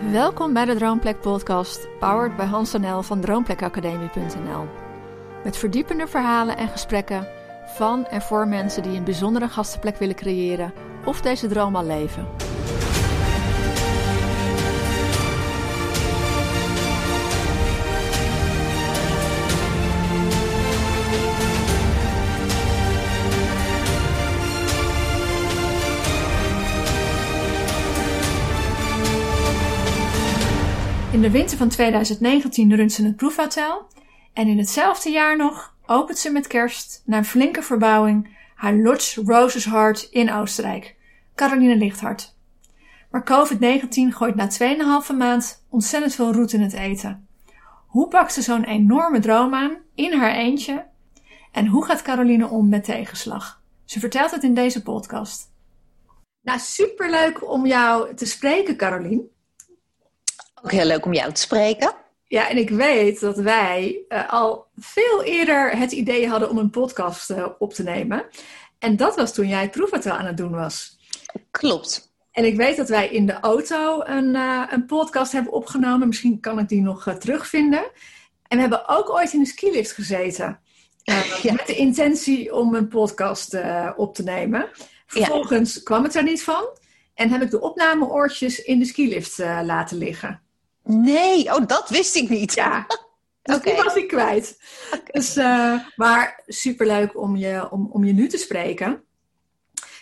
Welkom bij de Droomplek podcast, powered by Hans NL van droomplekacademie.nl. Met verdiepende verhalen en gesprekken van en voor mensen die een bijzondere gastenplek willen creëren of deze droom al leven. In de winter van 2019 runt ze het proefhotel. En in hetzelfde jaar nog opent ze met kerst, na een flinke verbouwing, haar Lodge Roses Heart in Oostenrijk. Caroline Lichthart. Maar COVID-19 gooit na 2,5 maand ontzettend veel roet in het eten. Hoe pakt ze zo'n enorme droom aan, in haar eentje? En hoe gaat Caroline om met tegenslag? Ze vertelt het in deze podcast. Nou, superleuk om jou te spreken, Caroline. Ook heel leuk om jou te spreken. Ja, en ik weet dat wij uh, al veel eerder het idee hadden om een podcast uh, op te nemen. En dat was toen jij het proefhotel aan het doen was. Klopt. En ik weet dat wij in de auto een, uh, een podcast hebben opgenomen. Misschien kan ik die nog terugvinden. En we hebben ook ooit in een skilift gezeten. ja. Met de intentie om een podcast op te nemen. Vervolgens ja. kwam het er niet van. En heb ik de opnameoortjes in de skilift laten liggen. Nee, oh, dat wist ik niet. Ja, dus okay. die was ik kwijt. Dus, uh, maar superleuk om je, om, om je nu te spreken.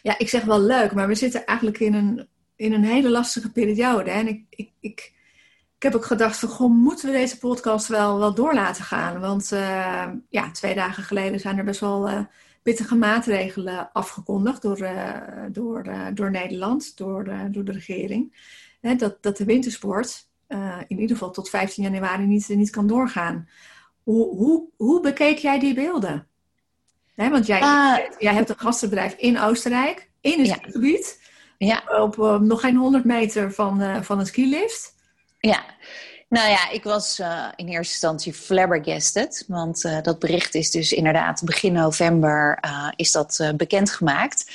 Ja, ik zeg wel leuk, maar we zitten eigenlijk in een, in een hele lastige periode. Hè? En ik, ik, ik, ik heb ook gedacht van, goh, moeten we deze podcast wel, wel door laten gaan? Want uh, ja, twee dagen geleden zijn er best wel uh, pittige maatregelen afgekondigd door, door, door Nederland, door, door de regering. Hè, dat, dat de wintersport uh, in ieder geval tot 15 januari niet, niet kan doorgaan. Hoe, hoe, hoe bekeek jij die beelden? Want jij, uh, jij hebt een gastenbedrijf in Oostenrijk, in een ja. skigebied, ja. op uh, nog geen 100 meter van, van een skilift. Ja, nou ja, ik was uh, in eerste instantie flabbergasted. Want uh, dat bericht is dus inderdaad begin november uh, is dat bekendgemaakt.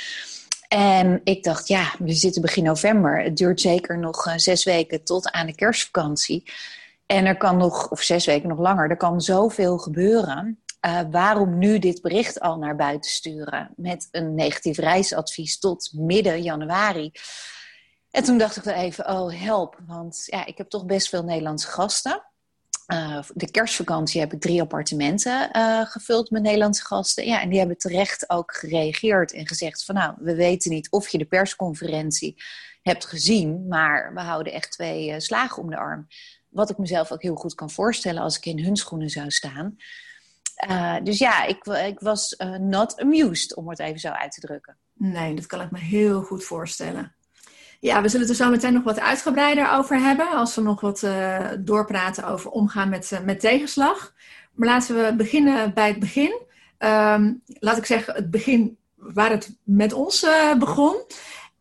En ik dacht, ja, we zitten begin november. Het duurt zeker nog uh, zes weken tot aan de kerstvakantie. En er kan nog, of zes weken nog langer, er kan zoveel gebeuren. Uh, waarom nu dit bericht al naar buiten sturen met een negatief reisadvies tot midden januari? En toen dacht ik wel even, oh help, want ja, ik heb toch best veel Nederlandse gasten. Uh, de kerstvakantie heb ik drie appartementen uh, gevuld met Nederlandse gasten. Ja, en die hebben terecht ook gereageerd en gezegd van nou, we weten niet of je de persconferentie hebt gezien, maar we houden echt twee uh, slagen om de arm. Wat ik mezelf ook heel goed kan voorstellen als ik in hun schoenen zou staan. dus ja, ik, ik was not amused, om het even zo uit te drukken. Nee, dat kan ik me heel goed voorstellen. Ja, we zullen het er zo meteen nog wat uitgebreider over hebben. Als we nog wat uh, doorpraten over omgaan met, uh, met tegenslag. Maar laten we beginnen bij het begin. Um, laat ik zeggen, het begin waar het met ons uh, begon.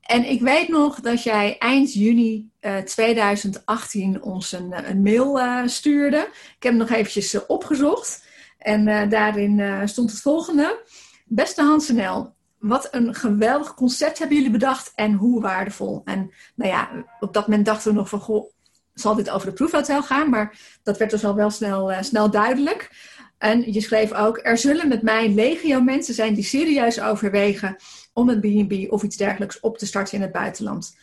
En ik weet nog dat jij eind juni 2018 ons een, een mail stuurde. Ik heb hem nog eventjes opgezocht. En daarin stond het volgende. Beste Hans NL, wat een geweldig concept hebben jullie bedacht en hoe waardevol. En nou ja, op dat moment dachten we nog van, goh, zal dit over het proefhotel gaan? Maar dat werd dus al wel snel, uh, snel duidelijk. En je schreef ook, er zullen met mij legio mensen zijn die serieus overwegen om een B&B of iets dergelijks op te starten in het buitenland.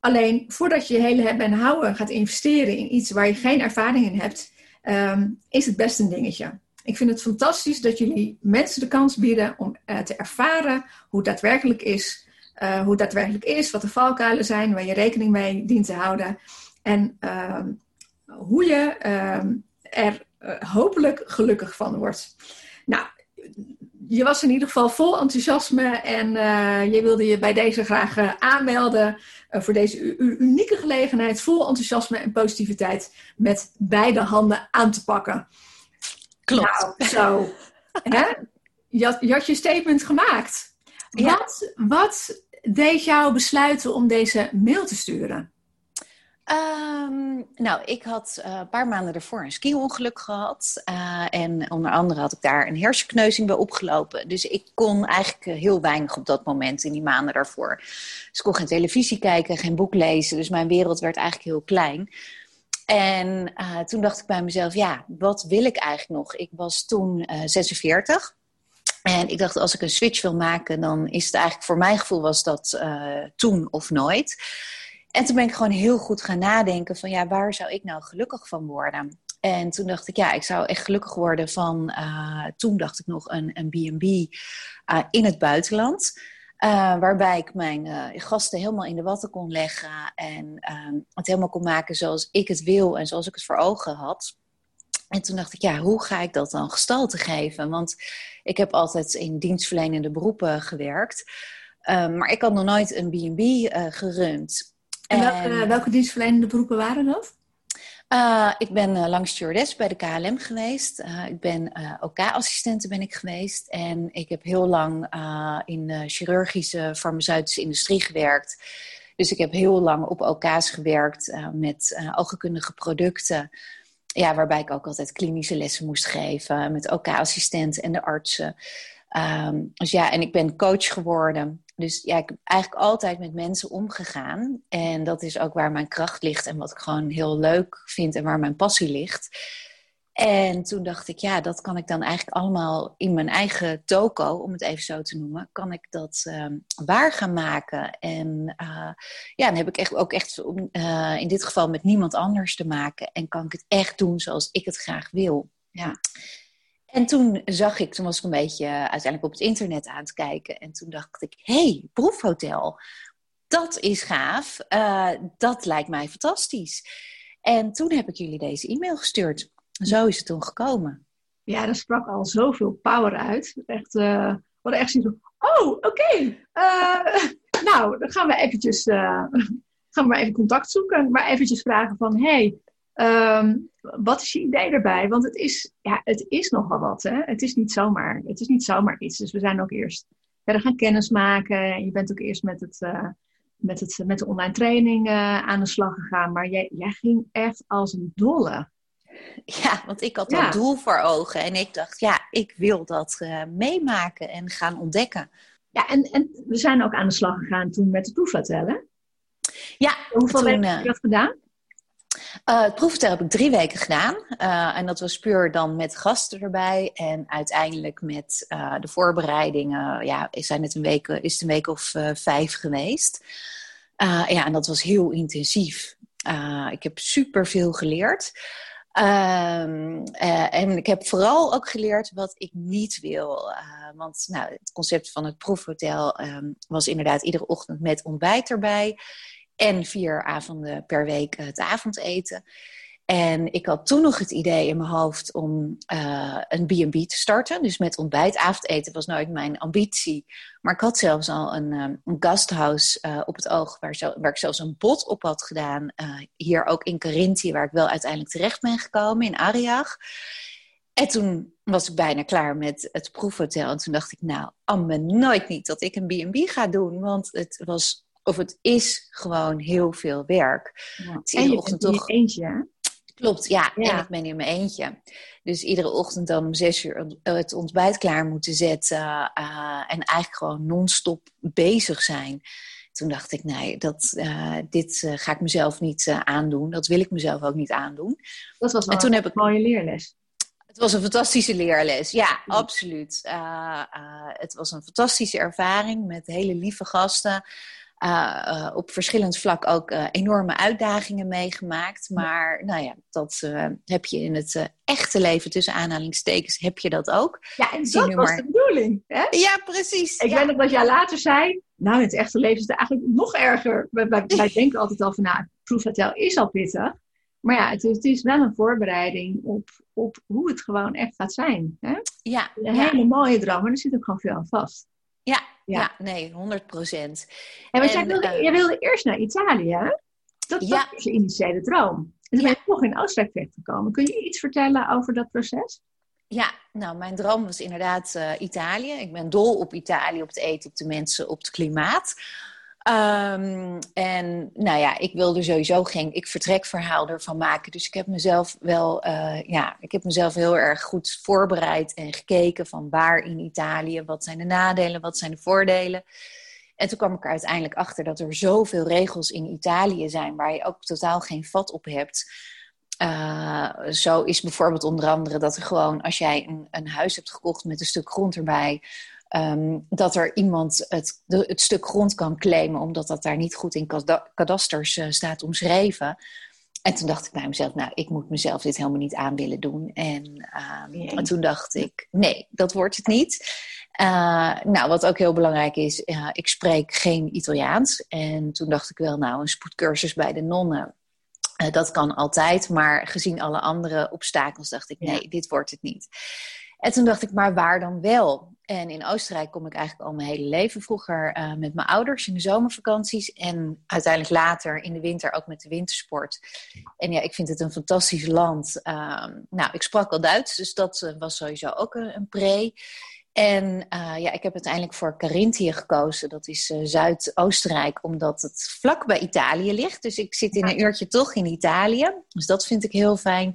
Alleen, voordat je hele hebben en houden gaat investeren in iets waar je geen ervaring in hebt, um, is het best een dingetje. Ik vind het fantastisch dat jullie mensen de kans bieden om uh, te ervaren hoe het daadwerkelijk is. Uh, hoe daadwerkelijk is, wat de valkuilen zijn, waar je rekening mee dient te houden. En uh, hoe je ehm, er eh, hopelijk gelukkig van wordt. Nou, je was in ieder geval vol enthousiasme en je wilde je bij deze graag aanmelden voor deze unieke gelegenheid. Vol enthousiasme en positiviteit met beide handen aan te pakken. Klopt. Nou, zo. Hè? Je, had, je had je statement gemaakt. Ja. Wat, wat deed jou besluiten om deze mail te sturen? Ehm, nou, ik had uh, een paar maanden ervoor een ski-ongeluk gehad. Uh, en onder andere had ik daar een hersenkneuzing bij opgelopen. Dus ik kon eigenlijk eh, heel weinig op dat moment in die maanden daarvoor. Dus ik kon geen televisie kijken, geen boek lezen. Dus mijn wereld werd eigenlijk heel klein. En toen dacht ik bij mezelf, ja, wat wil ik eigenlijk nog? Ik was toen 46. En ik dacht, als ik een switch wil maken, dan is het eigenlijk voor mijn gevoel was dat toen of nooit. En toen ben ik gewoon heel goed gaan nadenken van ja, waar zou ik nou gelukkig van worden? En toen dacht ik, ja, ik zou echt gelukkig worden van, toen dacht ik nog een, een B&B in het buitenland. Uh, waarbij ik mijn gasten helemaal in de watten kon leggen en ehm, het helemaal kon maken zoals ik het wil en zoals ik het voor ogen had. En toen dacht ik, ja, hoe ga ik dat dan gestalte geven? Want ik heb altijd in dienstverlenende beroepen gewerkt. Ehm, maar ik had nog nooit een B&B gerund. En welke, welke dienstverlenende beroepen waren dat? Uh, ik ben uh, langs stewardess bij de KLM geweest. Uh, ik ben OK-assistente ben ik geweest. En ik heb heel lang in de chirurgische farmaceutische industrie gewerkt. Dus ik heb heel lang op OK's gewerkt met oogkundige producten. Ja, waarbij ik ook altijd klinische lessen moest geven met OK-assistenten en de artsen. Um, dus ja, en ik ben coach geworden. Dus ja, ik heb eigenlijk altijd met mensen omgegaan. En dat is ook waar mijn kracht ligt en wat ik gewoon heel leuk vind en waar mijn passie ligt. En toen dacht ik, ja, dat kan ik dan eigenlijk allemaal in mijn eigen toko, om het even zo te noemen, kan ik dat um, waar gaan maken. En uh, ja, dan heb ik echt, ook echt uh, in dit geval met niemand anders te maken. En kan ik het echt doen zoals ik het graag wil. Ja. En toen zag ik, toen was ik een beetje uiteindelijk op het internet aan het kijken. En toen dacht ik, hé, hey, proefhotel. Dat is gaaf. Uh, dat lijkt mij fantastisch. En toen heb ik jullie deze e-mail gestuurd. Zo is het toen gekomen. Ja, er sprak al zoveel power uit. Echt, uh, we echt zien oh, oké. Nou, dan gaan we eventjes, gaan we maar even contact zoeken. Maar eventjes vragen van, hey, Um, wat is je idee erbij? Want het is, ja, het is nogal wat. Hè? Het, is niet zomaar, het is niet zomaar iets. Dus we zijn ook eerst verder gaan kennismaken. Je bent ook eerst met, het, uh, met, het, met de online training uh, aan de slag gegaan. Maar jij, jij ging echt als een dolle. Ja, want ik had ja. dat doel voor ogen. En ik dacht, ja, ik wil dat uh, meemaken en gaan ontdekken. Ja, en, en we zijn ook aan de slag gegaan toen met de proefvertellen. Ja, hoeveel toen, weken heb je dat gedaan? Uh, het proefvertel heb ik drie weken gedaan. Uh, en dat was puur dan met gasten erbij. En uiteindelijk met uh, de voorbereidingen. Ja, zijn het een week, is het een week of vijf geweest. ja, en dat was heel intensief. ik heb super veel geleerd. Ehm, en ik heb vooral ook geleerd wat ik niet wil. want nou, het concept van het proefhotel um, was inderdaad iedere ochtend met ontbijt erbij en vier avonden per week het avondeten. En ik had toen nog het idee in mijn hoofd om uh, een B&B te starten. Dus met ontbijt. Avondeten was nooit mijn ambitie. Maar ik had zelfs al een, um, een op het oog... Waar, waar, ik zelfs een bod op had gedaan. Hier ook in Carinthia, waar ik wel uiteindelijk terecht ben gekomen. In Ariag. En toen was ik bijna klaar met het proefhotel. En toen dacht ik, nou, amme nooit niet dat ik een B&B ga doen. Want het was of het is gewoon heel veel werk. Ja. Het is iedere ochtend toch. eentje, Klopt, ja. En ik ben in mijn eentje. Dus iedere ochtend dan om zes uur het ontbijt klaar moeten zetten. Uh, en eigenlijk gewoon non-stop bezig zijn. Toen dacht ik, nee, dat, uh, dit uh, ga ik mezelf niet aandoen. Dat wil ik mezelf ook niet aandoen. Dat was wel en toen heb ik... een mooie leerles. Het was een fantastische leerles, ja, absoluut. het was een fantastische ervaring met hele lieve gasten. Uh, op verschillend vlak ook uh, enorme uitdagingen meegemaakt. Maar nou ja, dat heb je in het echte leven, tussen aanhalingstekens, heb je dat ook. Ja, en dat was de bedoeling. Hè? Ja, precies. Ik ja. weet nog wat jij later zei. Nou, in het echte leven is het eigenlijk nog erger. Wij, wij, wij denken altijd al van, nou, proefvertel is al pittig. Maar ja, het is, het is, wel een voorbereiding op, op hoe het gewoon echt gaat zijn. Hè? Ja. Een hele mooie droom, maar er zit ook gewoon veel aan vast. Ja, ja. nee, 100 procent. En, en jij, wilde, uh, jij wilde eerst naar Italië, hè? Dat, ja. was je initiële droom. En toen ben je toch in Oostenrijk terechtgekomen. Kun je iets vertellen over dat proces? Ja, nou, mijn droom was inderdaad uh, Italië. Ik ben dol op Italië, op het eten, op de mensen, op het klimaat. Ehm, en nou ja, ik wilde sowieso geen ik vertrekverhaal ervan maken. Dus ik heb mezelf wel, uh, ja, ik heb mezelf heel erg goed voorbereid en gekeken van waar in Italië, wat zijn de nadelen, wat zijn de voordelen. En toen kwam ik er uiteindelijk achter dat er zoveel regels in Italië zijn waar je ook totaal geen vat op hebt. Uh, zo is bijvoorbeeld onder andere dat er gewoon, als jij een, een huis hebt gekocht met een stuk grond erbij, um, dat er iemand het, de, het, stuk grond kan claimen, omdat dat daar niet goed in kadasters uh, staat omschreven. En toen dacht ik bij mezelf, nou, ik moet mezelf dit helemaal niet aan willen doen. En, um, en toen dacht ik, nee, dat wordt het niet. Uh, nou, wat ook heel belangrijk is, uh, ik spreek geen Italiaans. En toen dacht ik wel, nou, een spoedcursus bij de nonnen, uh, dat kan altijd. Maar gezien alle andere obstakels dacht ik, nee, ja. dit wordt het niet. En toen dacht ik, maar waar dan wel? En in Oostenrijk kom ik eigenlijk al mijn hele leven. Vroeger uh, met mijn ouders in de zomervakanties. En uiteindelijk later in de winter ook met de wintersport. En ja, ik vind het een fantastisch land. Uh, nou, ik sprak al Duits, dus dat uh, was sowieso ook een, een pre. En uh, ja, ik heb uiteindelijk voor Carinthië gekozen. Dat is uh, Zuid-Oostenrijk, omdat het vlak bij Italië ligt. Dus ik zit in een uurtje toch in Italië. Dus dat vind ik heel fijn.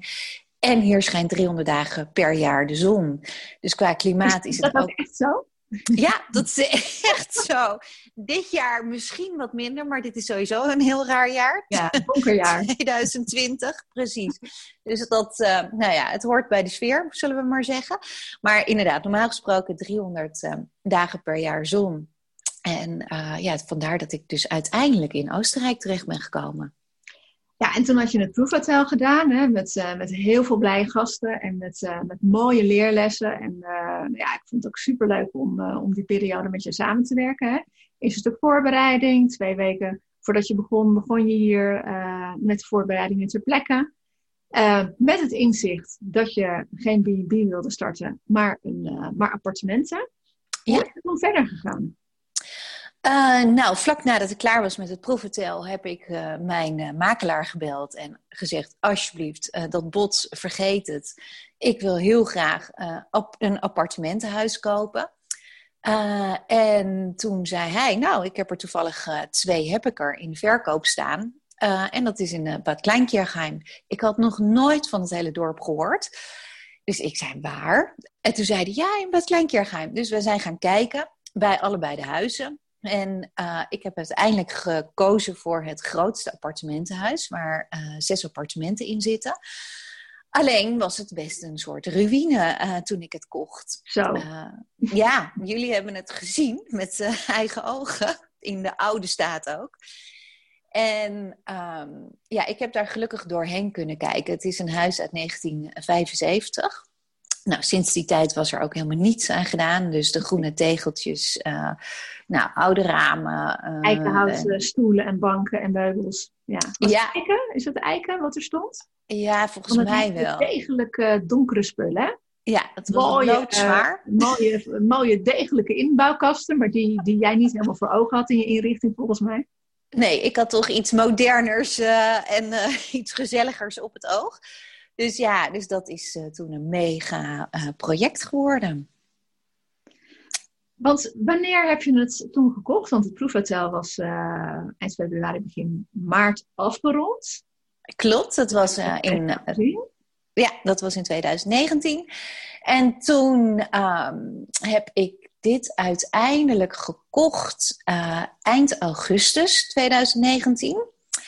En hier schijnt 300 dagen per jaar de zon. Dus qua klimaat is, is het dat ook... echt zo? Ja, dat is echt zo. Dit jaar misschien wat minder, maar dit is sowieso een heel raar jaar. Ja, donker jaar. 2020, precies. Dus dat, uh, nou ja, het hoort bij de sfeer, zullen we maar zeggen. Maar inderdaad, normaal gesproken 300 uh, dagen per jaar zon. En uh, ja, vandaar dat ik dus uiteindelijk in Oostenrijk terecht ben gekomen. Ja, en toen had je het proefhotel gedaan hè, met, uh, met heel veel blije gasten en met, uh, met mooie leerlessen. En uh, ja, ik vond het ook superleuk om, om die periode met je samen te werken. Hè. Eerst een stuk voorbereiding, twee weken voordat je begon, begon je hier met de voorbereidingen ter plekke. met het inzicht dat je geen B&B wilde starten, maar, een, maar appartementen. Hoe ja. is het toen verder gegaan? Uh, nou, vlak nadat ik klaar was met het proefhotel heb ik uh, mijn uh, makelaar gebeld en gezegd: Alsjeblieft, dat bod, vergeet het. Ik wil heel graag een appartementenhuis kopen. en toen zei hij: Nou, ik heb er toevallig twee heb ik er in verkoop staan. en dat is in Bad Kleinkjergeheim. Ik had nog nooit van het hele dorp gehoord. Dus ik zei: Waar? En toen zei hij: Ja, in Bad. Dus we zijn gaan kijken bij allebei de huizen. En uh, ik heb uiteindelijk gekozen voor het grootste appartementenhuis, waar uh, zes appartementen in zitten. Alleen was het best een soort ruïne uh, toen ik het kocht. Zo. ja, jullie hebben het gezien met eigen ogen, in de oude staat ook. En um, ja, ik heb daar gelukkig doorheen kunnen kijken. Het is een huis uit 1975. Nou, sinds die tijd was er ook helemaal niets aan gedaan. Dus de groene tegeltjes, uh, nou, oude ramen. Uh, Eikenhouten en... stoelen en banken en meubels. Ja. ja. eiken? Is dat eiken wat er stond? Ja, volgens mij wel. Degelijke donkere spullen, hè? Ja, het was mooie, zwaar. Uh, mooie, mooie degelijke inbouwkasten, maar die, die jij niet helemaal voor ogen had in je inrichting, volgens mij. Nee, ik had toch iets moderners en iets gezelligers op het oog. Dus ja, dus dat is toen een mega project geworden. Want wanneer heb je het toen gekocht? Want het proefhotel was uh, eind februari, begin maart afgerond. Klopt, dat was in. ja, dat was in 2019. En toen um, heb ik dit uiteindelijk gekocht eind augustus 2019.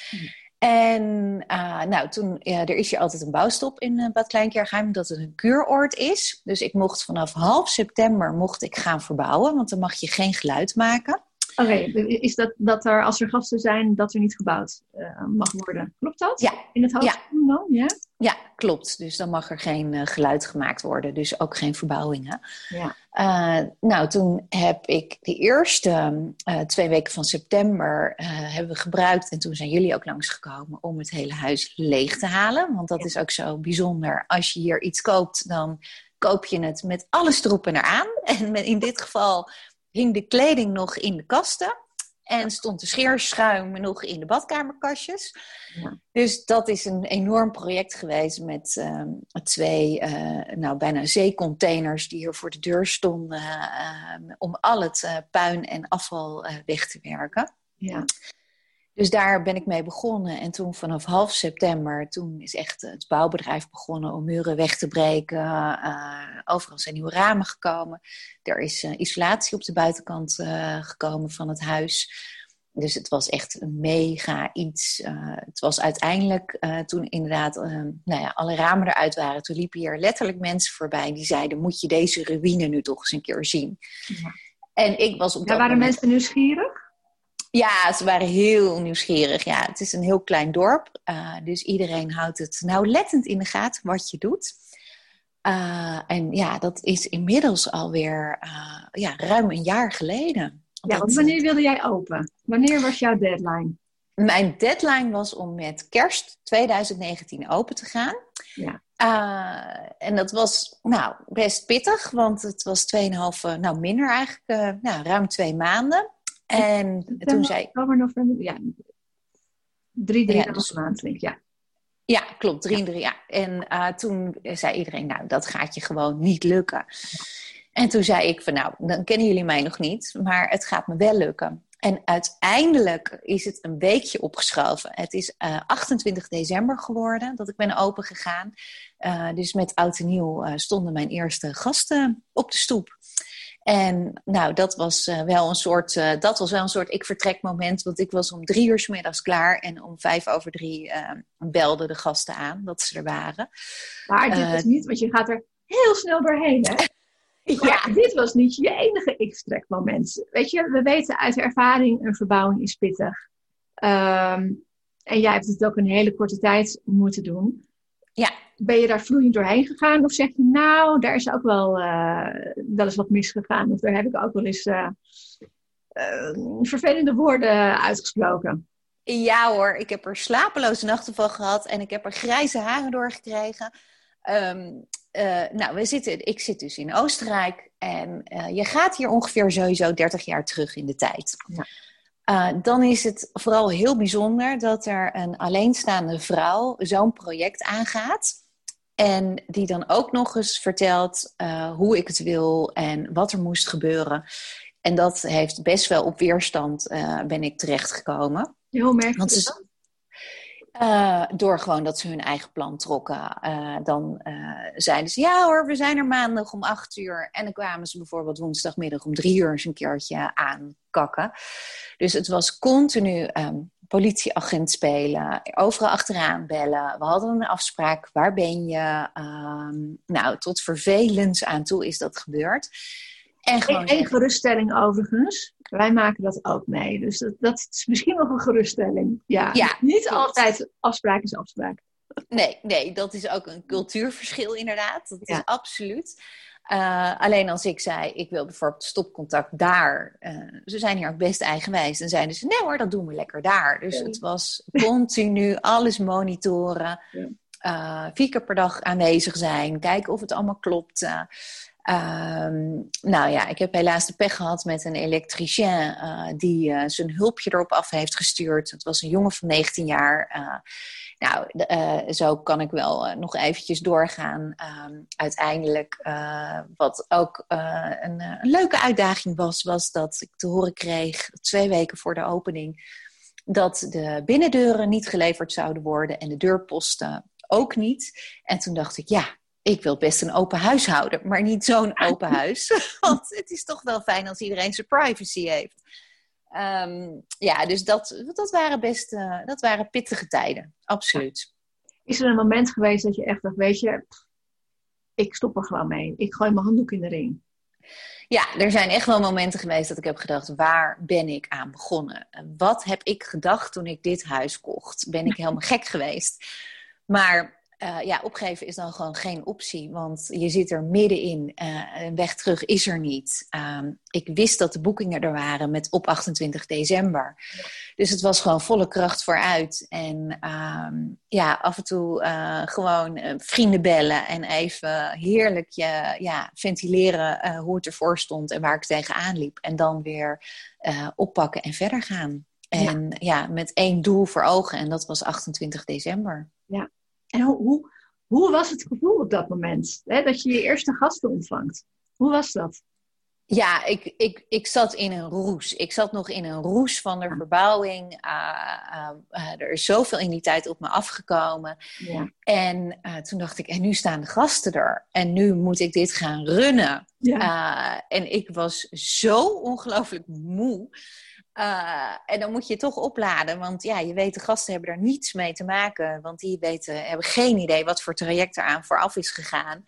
Hm. En uh, nou, toen, ja, er is hier altijd een bouwstop in uh, Bad Kleinkjergeheim, dat het een kuuroord is. Dus ik mocht vanaf half september mocht ik gaan verbouwen, want dan mag je geen geluid maken. Oké, okay, is dat dat er als er gasten zijn, dat er niet gebouwd uh, mag worden? Klopt dat? Ja. In het hoofd ja. dan? Ja? ja, klopt. Dus dan mag er geen uh, geluid gemaakt worden, dus ook geen verbouwingen. Ja. Uh, nou, toen heb ik de eerste twee weken van september hebben we gebruikt en toen zijn jullie ook langsgekomen om het hele huis leeg te halen. Want dat ja. is ook zo bijzonder. Als je hier iets koopt, dan koop je het met alles erop en eraan. En in dit geval hing de kleding nog in de kasten. En stond de scheerschuim nog in de badkamerkastjes. Ja. Dus dat is een enorm project geweest met uh, twee, uh, nou bijna zeecontainers die hier voor de deur stonden. Uh, om al het puin en afval weg te werken. Ja. Dus daar ben ik mee begonnen. En toen vanaf half september, toen is echt het bouwbedrijf begonnen om muren weg te breken. Uh, overal zijn nieuwe ramen gekomen. Er is uh, isolatie op de buitenkant uh, gekomen van het huis. Dus het was echt een mega iets. het was uiteindelijk, toen inderdaad nou ja, alle ramen eruit waren, toen liepen hier letterlijk mensen voorbij die zeiden: Moet je deze ruïne nu toch eens een keer zien? Ja. En ik was op Ja, dat waren moment... mensen nieuwsgierig? Ja, ze waren heel nieuwsgierig. Ja, het is een heel klein dorp. Uh, dus iedereen houdt het nauwlettend in de gaten wat je doet. Uh, en ja, dat is inmiddels alweer uh, ja, ruim een jaar geleden. Ja, want wanneer wilde jij open? Wanneer was jouw deadline? Mijn deadline was om met kerst 2019 open te gaan. Ja. en dat was nou, best pittig, want het was 2,5, nou minder eigenlijk, nou, ruim twee maanden. En September, toen zei Oktober, november, ja. Drie, drie Ja, dus- maand, denk ik, ja. Ja, klopt. Drie en drie. Ja. En uh, toen zei iedereen, nou, dat gaat je gewoon niet lukken. En toen zei ik van, nou, dan kennen jullie mij nog niet, maar het gaat me wel lukken. En uiteindelijk is het een weekje opgeschoven. Het is uh, 28 december geworden dat ik ben open gegaan. Uh, dus met oud en nieuw stonden mijn eerste gasten op de stoep. En nou, dat was uh, wel een soort, uh, dat was wel een soort ik vertrek moment. Want ik was om drie uur s middags klaar. En om vijf over drie uh, belden de gasten aan dat ze er waren. Maar dit was niet, want je gaat er heel snel doorheen, hè? ja. Maar dit was niet je enige ik-vertrek moment. Weet je, we weten uit ervaring, een verbouwing is pittig. Um, en jij hebt het ook een hele korte tijd moeten doen. Ja. Ben je daar vloeiend doorheen gegaan? Of zeg je, nou, daar is ook wel, uh, wel eens wat misgegaan. Of daar heb ik ook wel eens uh, uh, vervelende woorden uitgesproken. Ja hoor, ik heb er slapeloze nachten van gehad. En ik heb er grijze haren door gekregen. Um, nou, we zitten, ik zit dus in Oostenrijk. En je gaat hier ongeveer sowieso 30 jaar terug in de tijd. Ja. Uh, dan is het vooral heel bijzonder dat er een alleenstaande vrouw zo'n project aangaat. En die dan ook nog eens vertelt uh, hoe ik het wil en wat er moest gebeuren. En dat heeft best wel op weerstand uh, ben ik terechtgekomen. Hoe merk je ze, dat? Uh, door gewoon dat ze hun eigen plan trokken. Uh, dan uh, zeiden ze, ja hoor, we zijn er maandag om acht uur. En dan kwamen ze bijvoorbeeld woensdagmiddag om drie uur eens een keertje aankakken. Dus het was continu um, politieagent spelen, overal achteraan bellen. We hadden een afspraak, waar ben je? Um, nou, tot vervelens aan toe is dat gebeurd. En gewoon geruststelling overigens. Wij maken dat ook mee. Dus dat, dat is misschien nog een geruststelling. Ja, ja niet altijd afspraak is afspraak. Nee, nee, dat is ook een cultuurverschil inderdaad. Dat ja. is absoluut. Uh, alleen als ik zei, ik wil bijvoorbeeld stopcontact daar. Uh, ze zijn hier ook best eigenwijs. Dan zeiden ze, nee hoor, dat doen we lekker daar. Dus het was continu alles monitoren. Ja. Uh, vier keer per dag aanwezig zijn. Kijken of het allemaal klopt. Um, nou ja, ik heb helaas de pech gehad met een elektricien uh, die uh, zijn hulpje erop af heeft gestuurd. Het was een jongen van 19 jaar. Uh, nou, zo kan ik wel nog eventjes doorgaan. Um, uiteindelijk, wat ook een, een, leuke uitdaging was, was dat ik te horen kreeg twee weken voor de opening dat de binnendeuren niet geleverd zouden worden en de deurposten ook niet. En toen dacht ik, ja, ik wil best een open huis houden, maar niet zo'n open huis. Want het is toch wel fijn als iedereen zijn privacy heeft. Um, ja, dus dat, dat waren best uh, dat waren pittige tijden, absoluut. Is er een moment geweest dat je echt dacht, weet je, ik stop er gewoon mee. Ik gooi mijn handdoek in de ring. Ja, er zijn echt wel momenten geweest dat ik heb gedacht, waar ben ik aan begonnen? Wat heb ik gedacht toen ik dit huis kocht? Ben ik helemaal gek geweest? Maar uh, ja, opgeven is dan gewoon geen optie, want je zit er middenin. Uh, een weg terug is er niet. Um, ik wist dat de boekingen er waren met op 28 december. Dus het was gewoon volle kracht vooruit. En um, ja, af en toe uh, gewoon vrienden bellen en even heerlijk je, ja, ventileren hoe het ervoor stond en waar ik tegenaan liep. En dan weer oppakken en verder gaan. En ja. ja, met één doel voor ogen en dat was 28 december. Ja. En hoe, hoe, hoe was het gevoel op dat moment? Hè, dat je je eerste gasten ontvangt. Hoe was dat? Ja, ik, ik, ik zat in een roes. Ik zat nog in een roes van de verbouwing. Uh, uh, er is zoveel in die tijd op me afgekomen. Ja. En toen dacht ik, en nu staan de gasten er. En nu moet ik dit gaan runnen. Ja. en ik was zo ongelooflijk moe. En dan moet je toch opladen, want ja, je weet, de gasten hebben daar niets mee te maken. Want die weten, hebben geen idee wat voor traject er aan vooraf is gegaan.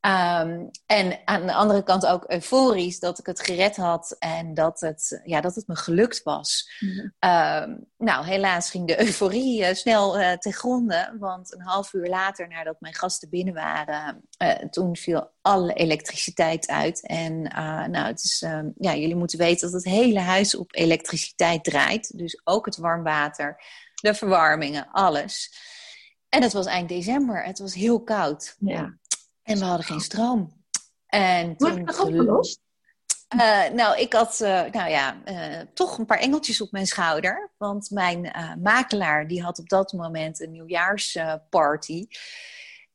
Ehm, en aan de andere kant ook euforisch dat ik het gered had en dat het, ja, dat het me gelukt was. Ehm, nou, helaas ging de euforie uh, snel uh, ten gronde, want een half uur later, nadat mijn gasten binnen waren, uh, toen viel alle elektriciteit uit. En nou, het is, ehm, ja, jullie moeten weten dat het hele huis op elektriciteit draait. Dus ook het warm water, de verwarmingen, alles. En het was eind december. Het was heel koud. Ja. En we hadden geen stroom. En toen Hoe heb opgelost? Uh, nou, ik had uh, nou ja, uh, toch een paar engeltjes op mijn schouder. Want mijn makelaar die had op dat moment een nieuwjaarsparty.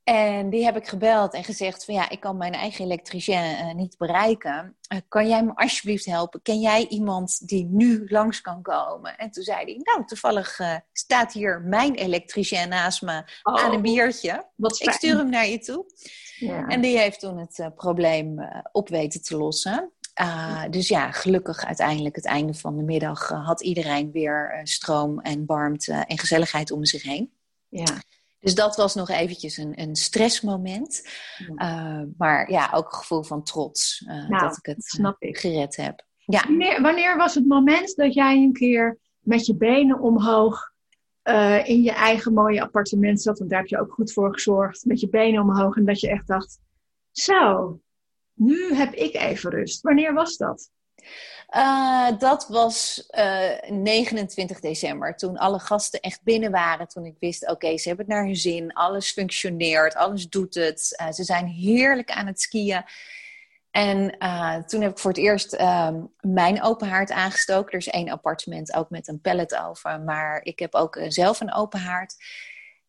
En die heb ik gebeld en gezegd van ja, ik kan mijn eigen elektricien uh, niet bereiken. Uh, kan jij me alsjeblieft helpen? Ken jij iemand die nu langs kan komen? En toen zei hij, nou toevallig uh, staat hier mijn elektricien naast me oh, aan een biertje. Ik stuur hem naar je toe. Ja. En die heeft toen het probleem op weten te lossen. dus ja, gelukkig uiteindelijk het einde van de middag had iedereen weer stroom en warmte en gezelligheid om zich heen. Ja. Dus dat was nog eventjes een, een stressmoment. Uh, maar ja, ook een gevoel van trots uh, nou, dat ik het snap ik. gered heb. Ja. Wanneer, wanneer, was het moment dat jij een keer met je benen omhoog uh, in je eigen mooie appartement zat? Want daar heb je ook goed voor gezorgd. Met je benen omhoog en dat je echt dacht, zo, nu heb ik even rust. Wanneer was dat? Uh, dat was uh, eh, 29 december, toen alle gasten echt binnen waren. Toen ik wist, oké, ze hebben het naar hun zin. Alles functioneert, alles doet het. Uh, ze zijn heerlijk aan het skiën. En toen heb ik voor het eerst ehm, mijn open haard aangestoken. Er is één appartement ook met een pallet over. Maar ik heb ook zelf een open haard.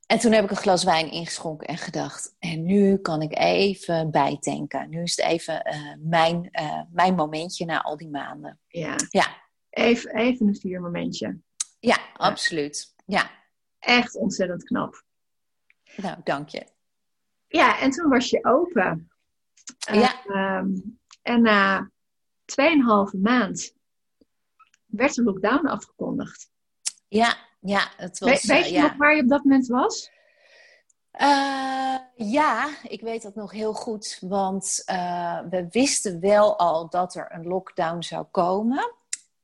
En toen heb ik een glas wijn ingeschonken en gedacht, en nu kan ik even bijtanken. Nu is het even uh, mijn, uh, mijn momentje na al die maanden. Ja. ja. Even, even een vier momentje. Ja, absoluut. Ja. Echt ontzettend knap. Nou, dank je. Ja, en toen was je open. Ja. Uh, en na tweeënhalve maand werd de lockdown afgekondigd. Ja, ja, het was... weet eh, je nog waar je op dat moment was? Uh, ja, ik weet dat nog heel goed. Want uh, we wisten wel al dat er een lockdown zou komen.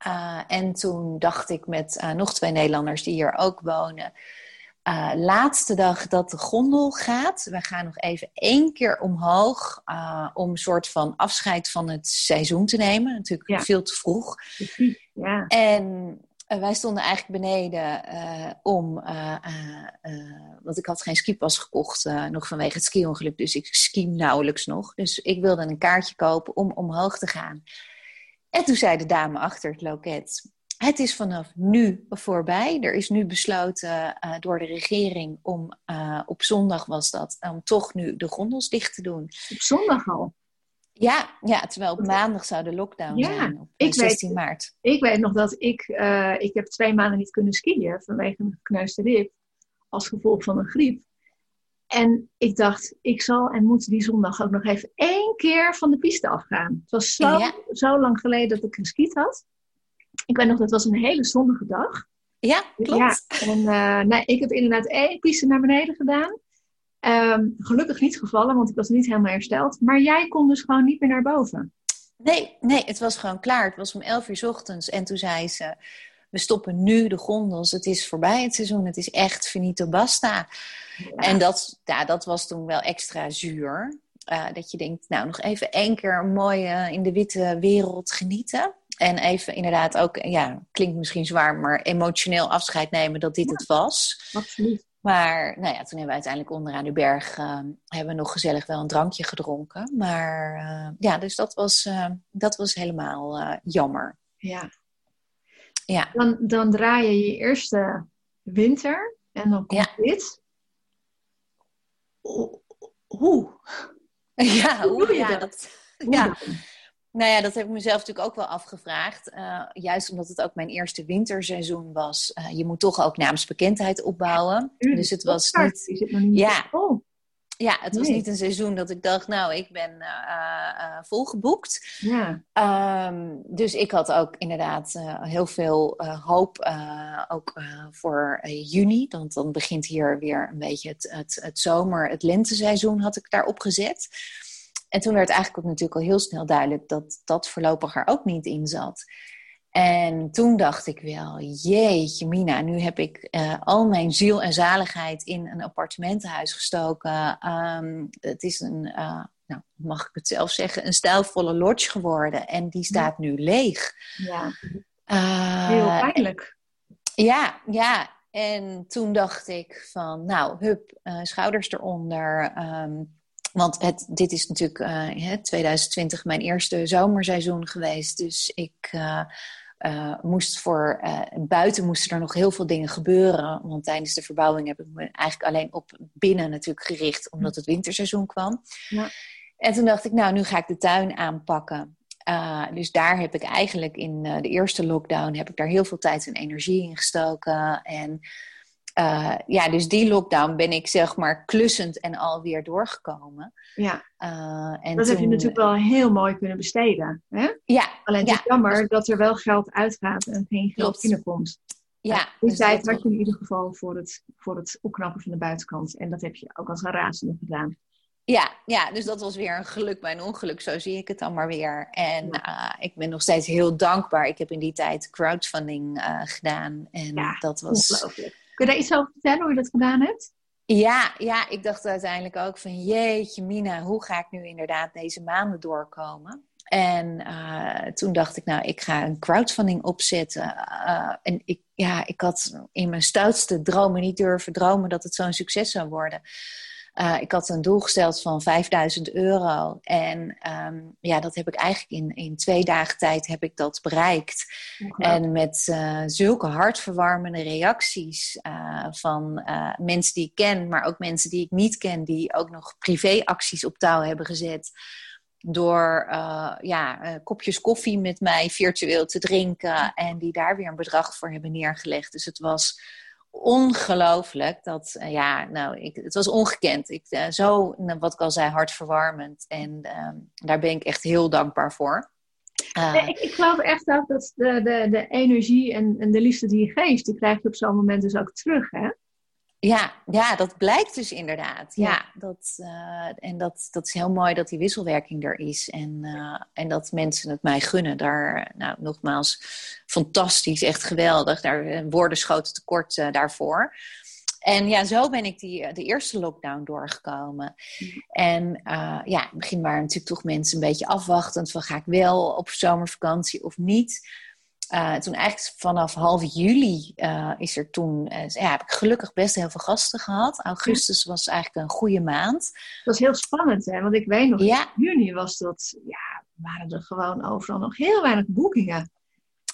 Uh, en toen dacht ik met nog twee Nederlanders die hier ook wonen. laatste dag dat de gondel gaat. We gaan nog even één keer omhoog. om een soort van afscheid van het seizoen te nemen. Natuurlijk veel te vroeg. Ja. En wij stonden eigenlijk beneden uh, om, uh, want ik had geen skipas gekocht, nog vanwege het ski-ongeluk, dus ik ski nauwelijks nog. Dus ik wilde een kaartje kopen om omhoog te gaan. En toen zei de dame achter het loket, het is vanaf nu voorbij. Er is nu besloten door de regering om, op zondag was dat, om toch nu de gondels dicht te doen. Op zondag al? Ja, ja, terwijl op maandag zou de lockdown zijn, op ik 16 weet, maart. Ik weet nog dat ik, uh, ik heb twee maanden niet kunnen skiën vanwege een gekneusde rib. Als gevolg van een griep. En ik dacht, ik zal en moet die zondag ook nog even één keer van de piste afgaan. Het was zo, zo lang geleden dat ik geskiet had. Ik weet nog, dat was een hele zonnige dag. Ja, klopt. Ja, en uh, nee, ik heb inderdaad één piste naar beneden gedaan. Um, gelukkig niet gevallen, want ik was niet helemaal hersteld. Maar jij kon dus gewoon niet meer naar boven. Nee, nee, het was gewoon klaar. Het was om 11 uur s ochtends. En toen zei ze: We stoppen nu de gondels. Het is voorbij het seizoen. Het is echt finito basta. En dat, ja, dat was toen wel extra zuur. Uh, dat je denkt, nou, nog even één keer mooi uh, in de witte wereld genieten. En even inderdaad ook, ja, klinkt misschien zwaar, maar emotioneel afscheid nemen dat dit het was. Absoluut. Maar nou ja, toen hebben we uiteindelijk onderaan de berg uh, hebben we nog gezellig wel een drankje gedronken. Maar uh, ja, dus dat was, uh, dat was helemaal jammer. Ja. ja. Dan, dan draai je je eerste winter en dan komt ja. dit. Hoe? Ja, hoe, hoe doe je ja, dat? ja. Nou ja, dat heb ik mezelf natuurlijk ook wel afgevraagd. Uh, juist omdat het ook mijn eerste winterseizoen was. Uh, je moet toch ook naamsbekendheid opbouwen. Ja, dus het was niet... Is het nog niet Ja. Ja, het was Nee. niet een seizoen dat ik dacht, nou, ik ben eh, eh, volgeboekt. ja. Ehm, dus ik had ook inderdaad eh, heel veel eh, hoop, eh, ook eh, voor eh, juni. Want dan begint hier weer een beetje het, het, het zomer, het lenteseizoen had ik daarop gezet. En toen werd eigenlijk ook natuurlijk al heel snel duidelijk dat dat voorlopig er ook niet in zat. En toen dacht ik wel, jeetje Mina, nu heb ik eh, al mijn ziel en zaligheid in een appartementenhuis gestoken. Ehm, het is een, eh, nou, mag ik het zelf zeggen, een stijlvolle lodge geworden. En die staat nu leeg. ja. Eh, Heel pijnlijk. ja, ja. En toen dacht ik van, nou, hup, schouders eronder. Ehm, want het, dit is natuurlijk eh, hè, 2020 mijn eerste zomerseizoen geweest. Dus ik eh, eh, moest voor eh, buiten moesten er nog heel veel dingen gebeuren. Want tijdens de verbouwing heb ik me eigenlijk alleen op binnen natuurlijk gericht, omdat het winterseizoen kwam. Ja. En toen dacht ik, nou, nu ga ik de tuin aanpakken. Dus daar heb ik eigenlijk in de eerste lockdown heb ik daar heel veel tijd en energie in gestoken. En uh, ja, dus die lockdown ben ik zeg maar klussend en alweer doorgekomen. Ja, Uh, en dat heb je natuurlijk wel heel mooi kunnen besteden. Hè? Ja, Alleen het Ja, is jammer dat er wel geld uitgaat en geen geld Klopt. binnenkomt. ja. Die dus tijd had je in ieder geval voor het, voor het opknappen van de buitenkant. En dat heb je ook als een razende gedaan. Ja, ja, dus dat was weer een geluk bij een ongeluk. Zo zie ik het dan maar weer. En uh, ik ben nog steeds heel dankbaar. Ik heb in die tijd crowdfunding uh, gedaan. En Ja, dat was. Kun je daar iets over vertellen hoe je dat gedaan hebt? Ja, ja, ik dacht uiteindelijk ook van jeetje Mina, hoe ga ik nu inderdaad deze maanden doorkomen? En uh, toen dacht ik, nou, ik ga een crowdfunding opzetten. Uh, en ik, ja, ik had in mijn stoutste dromen niet durven dromen dat het zo'n succes zou worden. Uh, ik had een doel gesteld van 5000 euro. En um, ja, dat heb ik eigenlijk in, in twee dagen tijd heb ik dat bereikt. En met uh, zulke hartverwarmende reacties uh, van mensen die ik ken, maar ook mensen die ik niet ken, die ook nog privéacties op touw hebben gezet. Door ja, kopjes koffie met mij virtueel te drinken en die daar weer een bedrag voor hebben neergelegd. Dus het was ongelooflijk. Dat, uh, ja, nou, ik, het was ongekend. Ik, uh, zo, wat ik al zei, hartverwarmend. En uh, daar ben ik echt heel dankbaar voor. Nee, ik, ik, geloof echt ook dat de, de, de energie en, en de liefde die je geeft, die krijg je op zo'n moment dus ook terug, hè? Ja, ja, dat blijkt dus inderdaad. Ja, ja dat, uh, en dat, dat is heel mooi dat die wisselwerking er is. En, uh, en dat mensen het mij gunnen. Daar, nou, nogmaals, fantastisch, echt geweldig. Daar eh, woorden schoten tekort uh, daarvoor. En ja, zo ben ik die, de eerste lockdown doorgekomen. Mm. En ja, in het begin waren natuurlijk toch mensen een beetje afwachtend. Van ga ik wel op zomervakantie of niet? Uh, toen eigenlijk vanaf half juli uh, is er toen, uh, ja, heb ik gelukkig best heel veel gasten gehad. Augustus was eigenlijk een goede maand. Dat was heel spannend, hè? Want ik weet nog, ja. in juni was dat, ja, waren er gewoon overal nog heel weinig boekingen.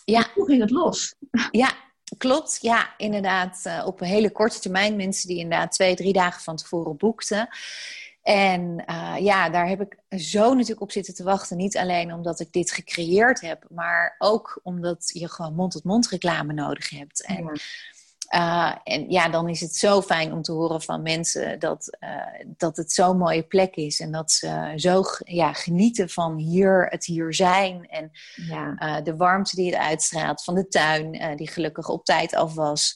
Ja. Hoe ging het los? Ja, klopt. Ja, inderdaad. Op een hele korte termijn. Mensen die inderdaad twee, drie dagen van tevoren boekten. En uh, ja, daar heb ik zo natuurlijk op zitten te wachten. Niet alleen omdat ik dit gecreëerd heb, maar ook omdat je gewoon mond-tot-mond reclame nodig hebt. En, ja. Uh, en ja, dan is het zo fijn om te horen van mensen dat, uh, dat het zo'n mooie plek is. En dat ze zo ja, genieten van hier, het hier zijn. En ja. de warmte die het uitstraalt van de tuin, die gelukkig op tijd af was.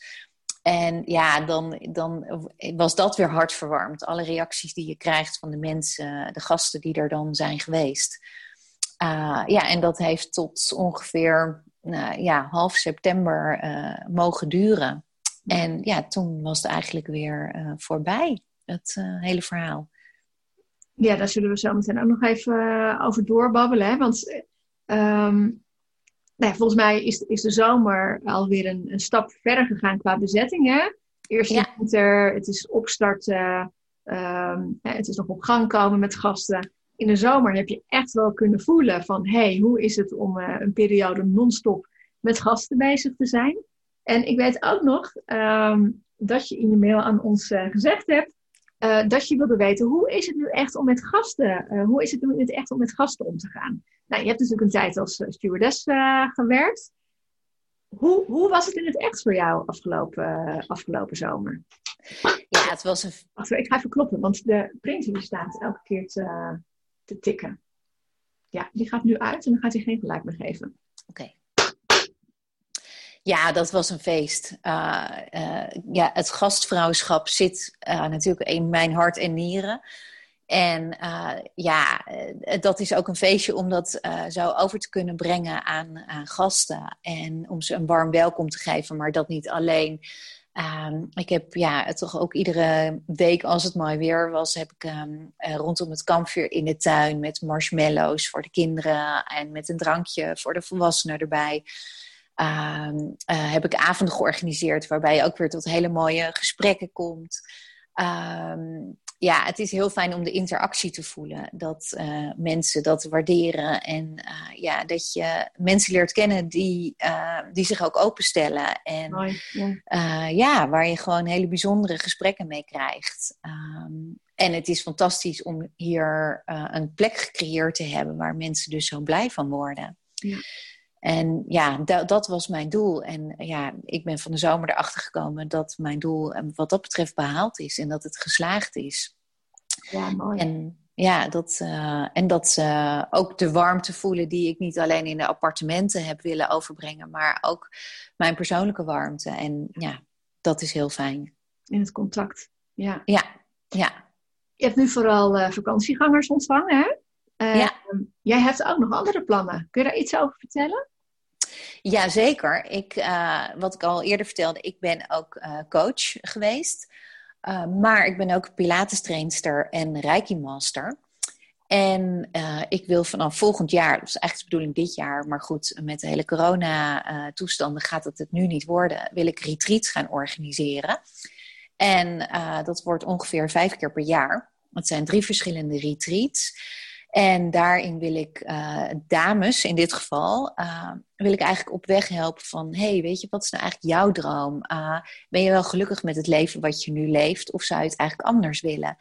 En ja, dan, dan was dat weer hartverwarmd. Alle reacties die je krijgt van de mensen, de gasten die er dan zijn geweest. Uh, ja, en dat heeft tot ongeveer uh, ja, half september uh, mogen duren. En ja, toen was het eigenlijk weer voorbij, het hele verhaal. Ja, daar zullen we zo meteen ook nog even over doorbabbelen. Hè? Want um, nou, volgens mij is, is de zomer alweer een, een stap verder gegaan qua bezetting. Hè? Eerst ja. winter, het is opstarten, um, het is nog op gang komen met gasten. In de zomer heb je echt wel kunnen voelen van... hé, hey, hoe is het om uh, een periode non-stop met gasten bezig te zijn? En ik weet ook nog um, dat je in je mail aan ons uh, gezegd hebt... uh, dat je wilde weten, hoe is het nu echt om met gasten, hoe is het nu echt om met gasten om te gaan? Nou, je hebt natuurlijk een tijd als uh, stewardess gewerkt. Hoe, hoe was het in het echt voor jou afgelopen, afgelopen zomer? Ja, het was een... Wacht, ik ga even kloppen, want de printer staat elke keer te, te tikken. Ja, die gaat nu uit en dan gaat hij geen gelijk meer geven. Oké. Ja, dat was een feest. Uh, uh, ja, het gastvrouwschap zit uh, natuurlijk in mijn hart en nieren. En ja, dat is ook een feestje om dat zo over te kunnen brengen aan, aan, gasten. En om ze een warm welkom te geven, maar dat niet alleen. Um, ik heb ja, toch ook iedere week, als het mooi weer was, heb ik um, rondom het kampvuur in de tuin met marshmallows voor de kinderen en met een drankje voor de volwassenen erbij. Uh, heb ik avonden georganiseerd waarbij je ook weer tot hele mooie gesprekken komt. Uh, ja, het is heel fijn om de interactie te voelen. Dat uh, mensen dat waarderen. En uh, ja, dat je mensen leert kennen die, uh, die zich ook openstellen. En Mooi, ja. ja. waar je gewoon hele bijzondere gesprekken mee krijgt. Um, en het is fantastisch om hier een plek gecreëerd te hebben waar mensen dus zo blij van worden. Ja. En ja, dat, dat was mijn doel. En ja, ik ben van de zomer erachter gekomen dat mijn doel wat dat betreft behaald is en dat het geslaagd is. Ja, mooi. En ja, dat, uh, en dat uh, ook de warmte voelen die ik niet alleen in de appartementen heb willen overbrengen, maar ook mijn persoonlijke warmte. En ja, dat is heel fijn. In het contact, ja. Ja, ja. Je hebt nu vooral uh, vakantiegangers ontvangen, hè? ja. Jij hebt ook nog andere plannen. Kun je daar iets over vertellen? Ja, zeker. Ik, uh, wat ik al eerder vertelde, ik ben ook uh, coach geweest. Uh, maar ik ben ook Pilates-trainster en Reiki-master. En ik wil vanaf volgend jaar, dat is eigenlijk de bedoeling dit jaar, maar goed, met de hele corona-toestanden gaat het het nu niet worden, wil ik retreats gaan organiseren. En dat wordt ongeveer vijf keer per jaar. Het zijn drie verschillende retreats. En daarin wil ik uh, dames, in dit geval, uh, wil ik eigenlijk op weg helpen van... hey, weet je, wat is nou eigenlijk jouw droom? Uh, ben je wel gelukkig met het leven wat je nu leeft? Of zou je het eigenlijk anders willen?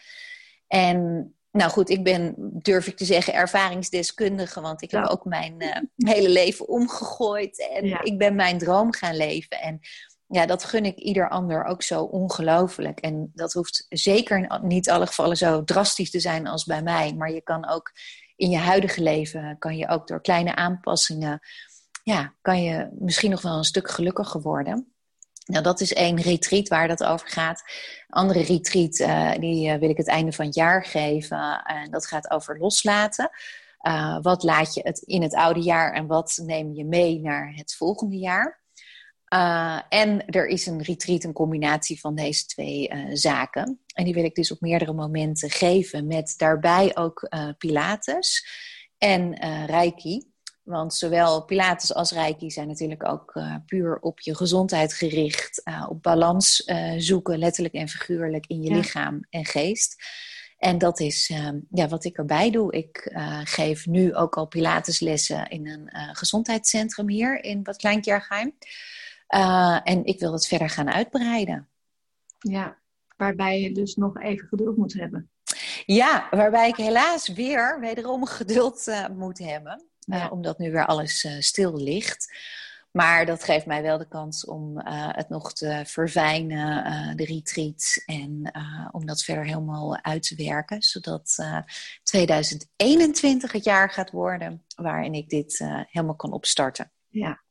En nou goed, ik ben, durf ik te zeggen, ervaringsdeskundige. Want ik heb ook mijn hele leven omgegooid. En ja. ik ben mijn droom gaan leven. En ja, dat gun ik ieder ander ook zo ongelooflijk. En dat hoeft zeker in niet alle gevallen zo drastisch te zijn als bij mij. Maar je kan ook in je huidige leven, kan je ook door kleine aanpassingen, ja, kan je misschien nog wel een stuk gelukkiger worden. Nou, dat is één retreat waar dat over gaat. Andere retreat, uh, die uh, wil ik het einde van het jaar geven. En dat gaat over loslaten. Wat laat je het in het oude jaar en wat neem je mee naar het volgende jaar? Uh, en er is een retreat, een combinatie van deze twee uh, zaken. En die wil ik dus op meerdere momenten geven, met daarbij ook uh, Pilates en Reiki. Want zowel Pilates als Reiki zijn natuurlijk ook puur op je gezondheid gericht, op balans zoeken, letterlijk en figuurlijk, in je ja. lichaam en geest. En dat is ja, wat ik erbij doe. Ik geef nu ook al Pilateslessen in een gezondheidscentrum hier in Bad Kleinkjergeheim. Uh, en ik wil het verder gaan uitbreiden. Ja, waarbij je dus nog even geduld moet hebben. Ja, waarbij ik helaas weer wederom geduld uh, moet hebben. Uh, ja. Omdat nu weer alles stil ligt. Maar dat geeft mij wel de kans om het nog te verfijnen, de retreats. En om dat verder helemaal uit te werken. Zodat 2021 het jaar gaat worden waarin ik dit helemaal kan opstarten. Ja,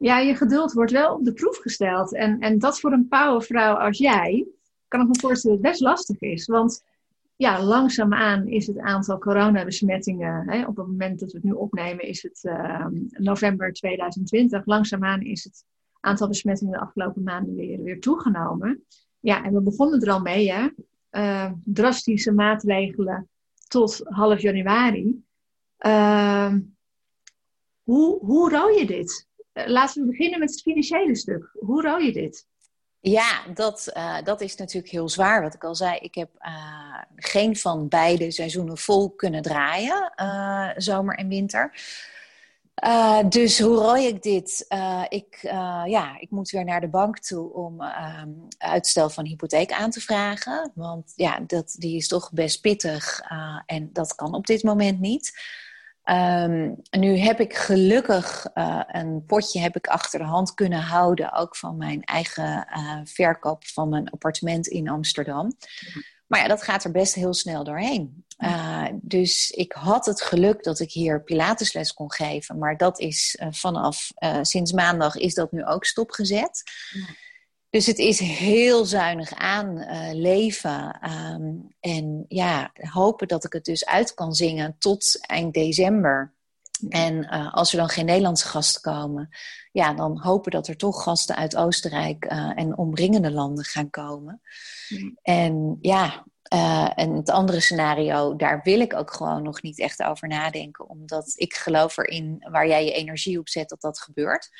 ja, je geduld wordt wel op de proef gesteld. En, en dat voor een powervrouw als jij, kan ik me voorstellen, best lastig is. Want ja, langzaamaan is het aantal coronabesmettingen, hè, op het moment dat we het nu opnemen, is het uh, november 2020. Langzaamaan is het aantal besmettingen de afgelopen maanden weer, weer toegenomen. Ja, en we begonnen er al mee, hè. Uh, drastische maatregelen tot half januari. Uh, hoe, hoe rouw je dit? Eh, laten we beginnen met het financiële stuk. Hoe rouw je dit? Ja, dat, uh, dat is natuurlijk heel zwaar. Wat ik al zei, ik heb uh, geen van beide seizoenen vol kunnen draaien, uh, zomer en winter. Dus hoe rooi ik dit? Ik, ja, ik moet weer naar de bank toe om ehm, uitstel van hypotheek aan te vragen. Want ja, dat, die is toch best pittig en dat kan op dit moment niet. Um, nu heb ik gelukkig een potje heb ik achter de hand kunnen houden, ook van mijn eigen verkoop van mijn appartement in Amsterdam. Maar ja, dat gaat er best heel snel doorheen. Uh, dus ik had het geluk dat ik hier Pilatesles kon geven. Maar dat is vanaf sinds maandag is dat nu ook stopgezet. Ja. Dus het is heel zuinig aan leven. Um, en ja, hopen dat ik het dus uit kan zingen tot eind december. En als er dan geen Nederlandse gasten komen, ja, dan hopen dat er toch gasten uit Oostenrijk en omringende landen gaan komen. En ja, uh, en het andere scenario, daar wil ik ook gewoon nog niet echt over nadenken. Omdat ik geloof erin, waar jij je energie op zet, dat dat gebeurt.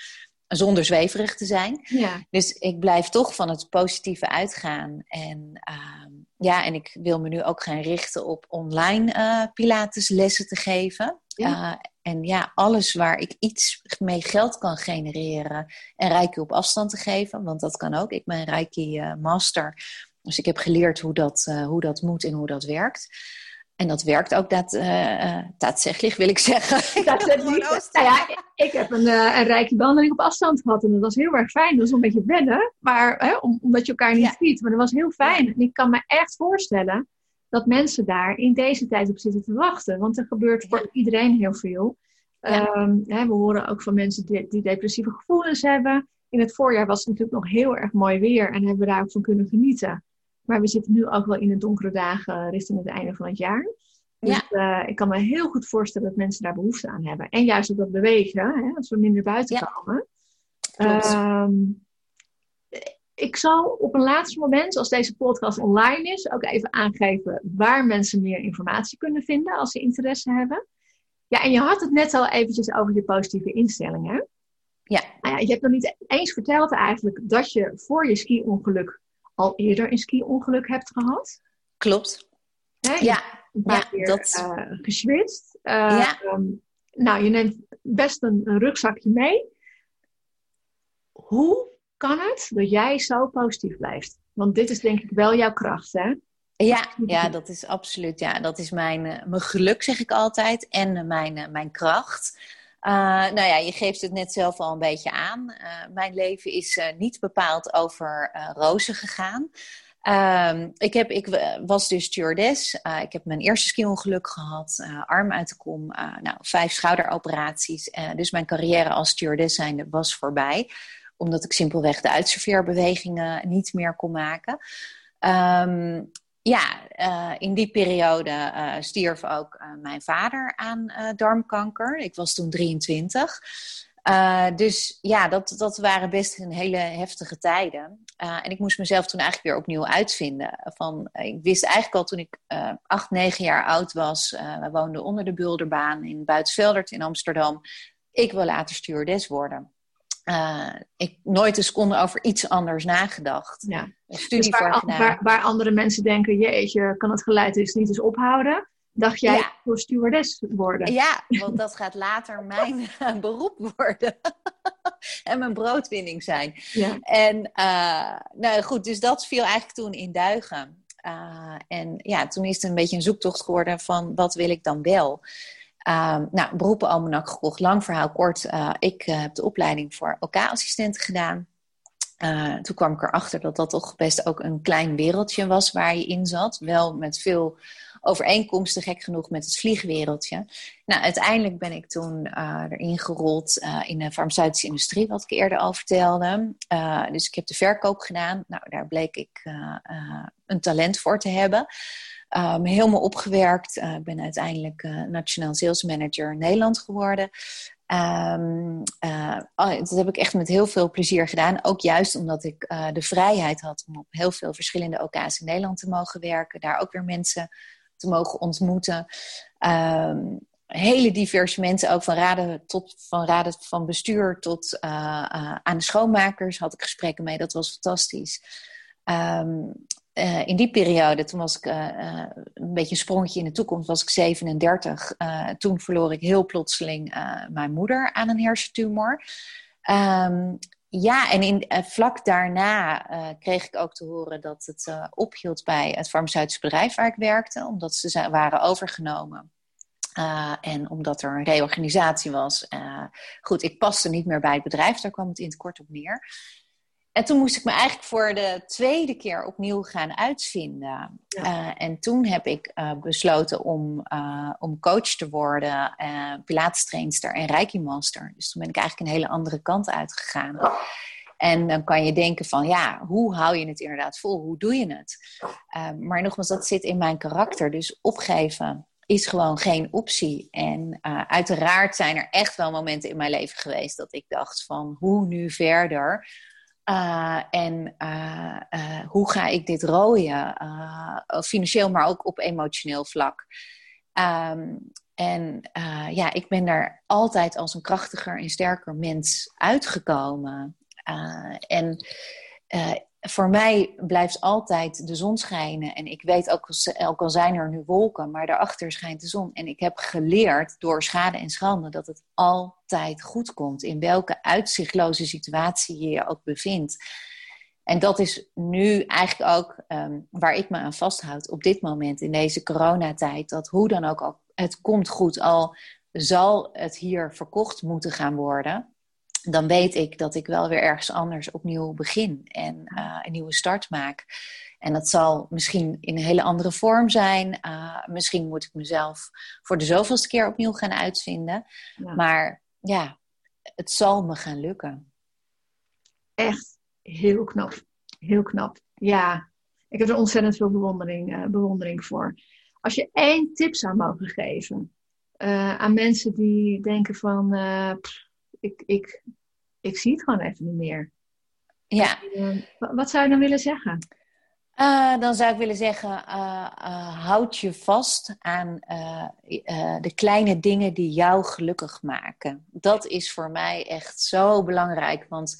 Zonder zweverig te zijn. Ja. Dus ik blijf toch van het positieve uitgaan. En uh, ja, en ik wil me nu ook gaan richten op online uh, Pilateslessen te geven. Ja. Uh, en ja, alles waar ik iets mee geld kan genereren en Reiki op afstand te geven, want dat kan ook. Ik ben Reiki Master. Dus ik heb geleerd hoe dat, hoe dat moet en hoe dat werkt. En dat werkt ook dat, uh, wil ik zeggen. nou ja, ik heb een, uh, een rijke behandeling op afstand gehad en dat was heel erg fijn. Dat was een beetje wennen, maar, hè, omdat je elkaar niet ja. ziet. Maar dat was heel fijn. En ik kan me echt voorstellen dat mensen daar in deze tijd op zitten te wachten. Want er gebeurt voor iedereen heel veel. Um, hè, we horen ook van mensen die, die, depressieve gevoelens hebben. In het voorjaar was het natuurlijk nog heel erg mooi weer en hebben we daar ook van kunnen genieten. Maar we zitten nu ook wel in de donkere dagen richting het einde van het jaar. Dus ja. uh, ik kan me heel goed voorstellen dat mensen daar behoefte aan hebben. En juist op dat bewegen, hè, als we minder buiten ja. komen. Um, ik zal op een laatste moment, als deze podcast online is, ook even aangeven waar mensen meer informatie kunnen vinden als ze interesse hebben. Ja, en je had het net al eventjes over je positieve instellingen. Ja. Nou ja je hebt nog niet eens verteld eigenlijk dat je voor je ski-ongeluk al eerder een ski-ongeluk hebt gehad. Klopt. Hè? Ja, een paar ja, keer dat... Uh, geswitst. Uh, ja. Um, nou, je neemt best een, een, rugzakje mee. Hoe kan het dat jij zo positief blijft? Want dit is denk ik wel jouw kracht, hè? Ja, ja, dat is absoluut. Ja, dat is mijn, uh, mijn geluk, zeg ik altijd. En mijn, mijn kracht. Uh, nou ja, je geeft het net zelf al een beetje aan. Uh, mijn leven is uh, niet bepaald over rozen gegaan. Um, ik, heb, ik was dus stewardess. ik heb mijn eerste ski-ongeluk gehad. arm uit de kom. nou, vijf schouderoperaties. dus mijn carrière als stewardess zijnde was voorbij. Omdat ik simpelweg de uitserveerbewegingen niet meer kon maken. Um, ja, uh, in die periode uh, stierf ook uh, mijn vader aan darmkanker. Ik was toen 23. dus ja, dat, dat waren best een hele heftige tijden. en ik moest mezelf toen eigenlijk weer opnieuw uitvinden. Van, ik wist eigenlijk al toen ik acht, negen jaar oud was. we woonden onder de Bulderbaan in Buitenveldert in Amsterdam. Ik wil later stewardess worden uh, ik nooit een seconde over iets anders nagedacht. Ja. Studie dus waar, waar, waar, andere mensen denken, jeetje, kan het geluid dus niet eens ophouden? Dacht jij ja. voor stewardess worden? Ja, want dat gaat later mijn beroep worden. en mijn broodwinning zijn. Ja. En uh, nou goed, dus dat viel eigenlijk toen in duigen. Uh, en ja, toen is het een beetje een zoektocht geworden van wat wil ik dan wel? Uh, nou, beroepenalmanak gekocht. Lang verhaal kort. Uh, ik uh, heb de opleiding voor OK-assistent gedaan. Eh, toen kwam ik erachter dat dat toch best ook een klein wereldje was waar je in zat. Wel met veel overeenkomsten, gek genoeg, met het vliegwereldje. Nou, uiteindelijk ben ik toen erin gerold in de farmaceutische industrie, wat ik eerder al vertelde. dus ik heb de verkoop gedaan. Nou, daar bleek ik een talent voor te hebben um, helemaal opgewerkt. Ik uh, ben uiteindelijk uh, Nationaal Sales Manager Nederland geworden. Um, uh, dat heb ik echt met heel veel plezier gedaan. Ook juist omdat ik de vrijheid had om op heel veel verschillende OK's in Nederland te mogen werken. Daar ook weer mensen te mogen ontmoeten. Um, hele diverse mensen, ook van raden, tot, van raden van bestuur tot aan de schoonmakers had ik gesprekken mee. Dat was fantastisch. Uh, in die periode, toen was ik uh, een beetje een sprongetje in de toekomst, was ik 37. toen verloor ik heel plotseling mijn moeder aan een hersentumor. Um, ja, en in, vlak daarna kreeg ik ook te horen dat het ophield bij het farmaceutisch bedrijf waar ik werkte, omdat ze waren overgenomen. en omdat er een reorganisatie was. goed, ik paste niet meer bij het bedrijf, daar kwam het in het kort op neer. En toen moest ik me eigenlijk voor de tweede keer opnieuw gaan uitvinden. Eh, en toen heb ik uh, besloten om, uh, om coach te worden, uh, pilatestrainster en reiki master. Dus toen ben ik eigenlijk een hele andere kant uitgegaan. En dan kan je denken van, ja, hoe hou je het inderdaad vol? Hoe doe je het? maar nogmaals, dat zit in mijn karakter. Dus opgeven is gewoon geen optie. En uiteraard zijn er echt wel momenten in mijn leven geweest dat ik dacht van, hoe nu verder? Uh, en uh, uh, hoe ga ik dit rooien? financieel, maar ook op emotioneel vlak. Um, en ja, ik ben daar altijd als een krachtiger en sterker mens uitgekomen. en voor mij blijft altijd de zon schijnen. En ik weet ook, ook al zijn er nu wolken, maar daarachter schijnt de zon. En ik heb geleerd door schade en schande dat het altijd goed komt. In welke uitzichtloze situatie je je ook bevindt. En dat is nu eigenlijk ook um, waar ik me aan vasthoud op dit moment in deze coronatijd. Dat hoe dan ook, het komt goed, al zal het hier verkocht moeten gaan worden dan weet ik dat ik wel weer ergens anders opnieuw begin en uh, een nieuwe start maak. En dat zal misschien in een hele andere vorm zijn. Uh, misschien moet ik mezelf voor de zoveelste keer opnieuw gaan uitvinden. Maar ja, het zal me gaan lukken. Echt heel knap. Heel knap. Ja, ik heb er ontzettend veel bewondering, uh, bewondering voor. Als je één tip zou mogen geven aan mensen die denken van ik, ik, ik zie het gewoon even niet meer. Ja. Wat zou je dan willen zeggen? Uh, dan zou ik willen zeggen, uh, houd je vast aan de kleine dingen die jou gelukkig maken. Dat is voor mij echt zo belangrijk. Want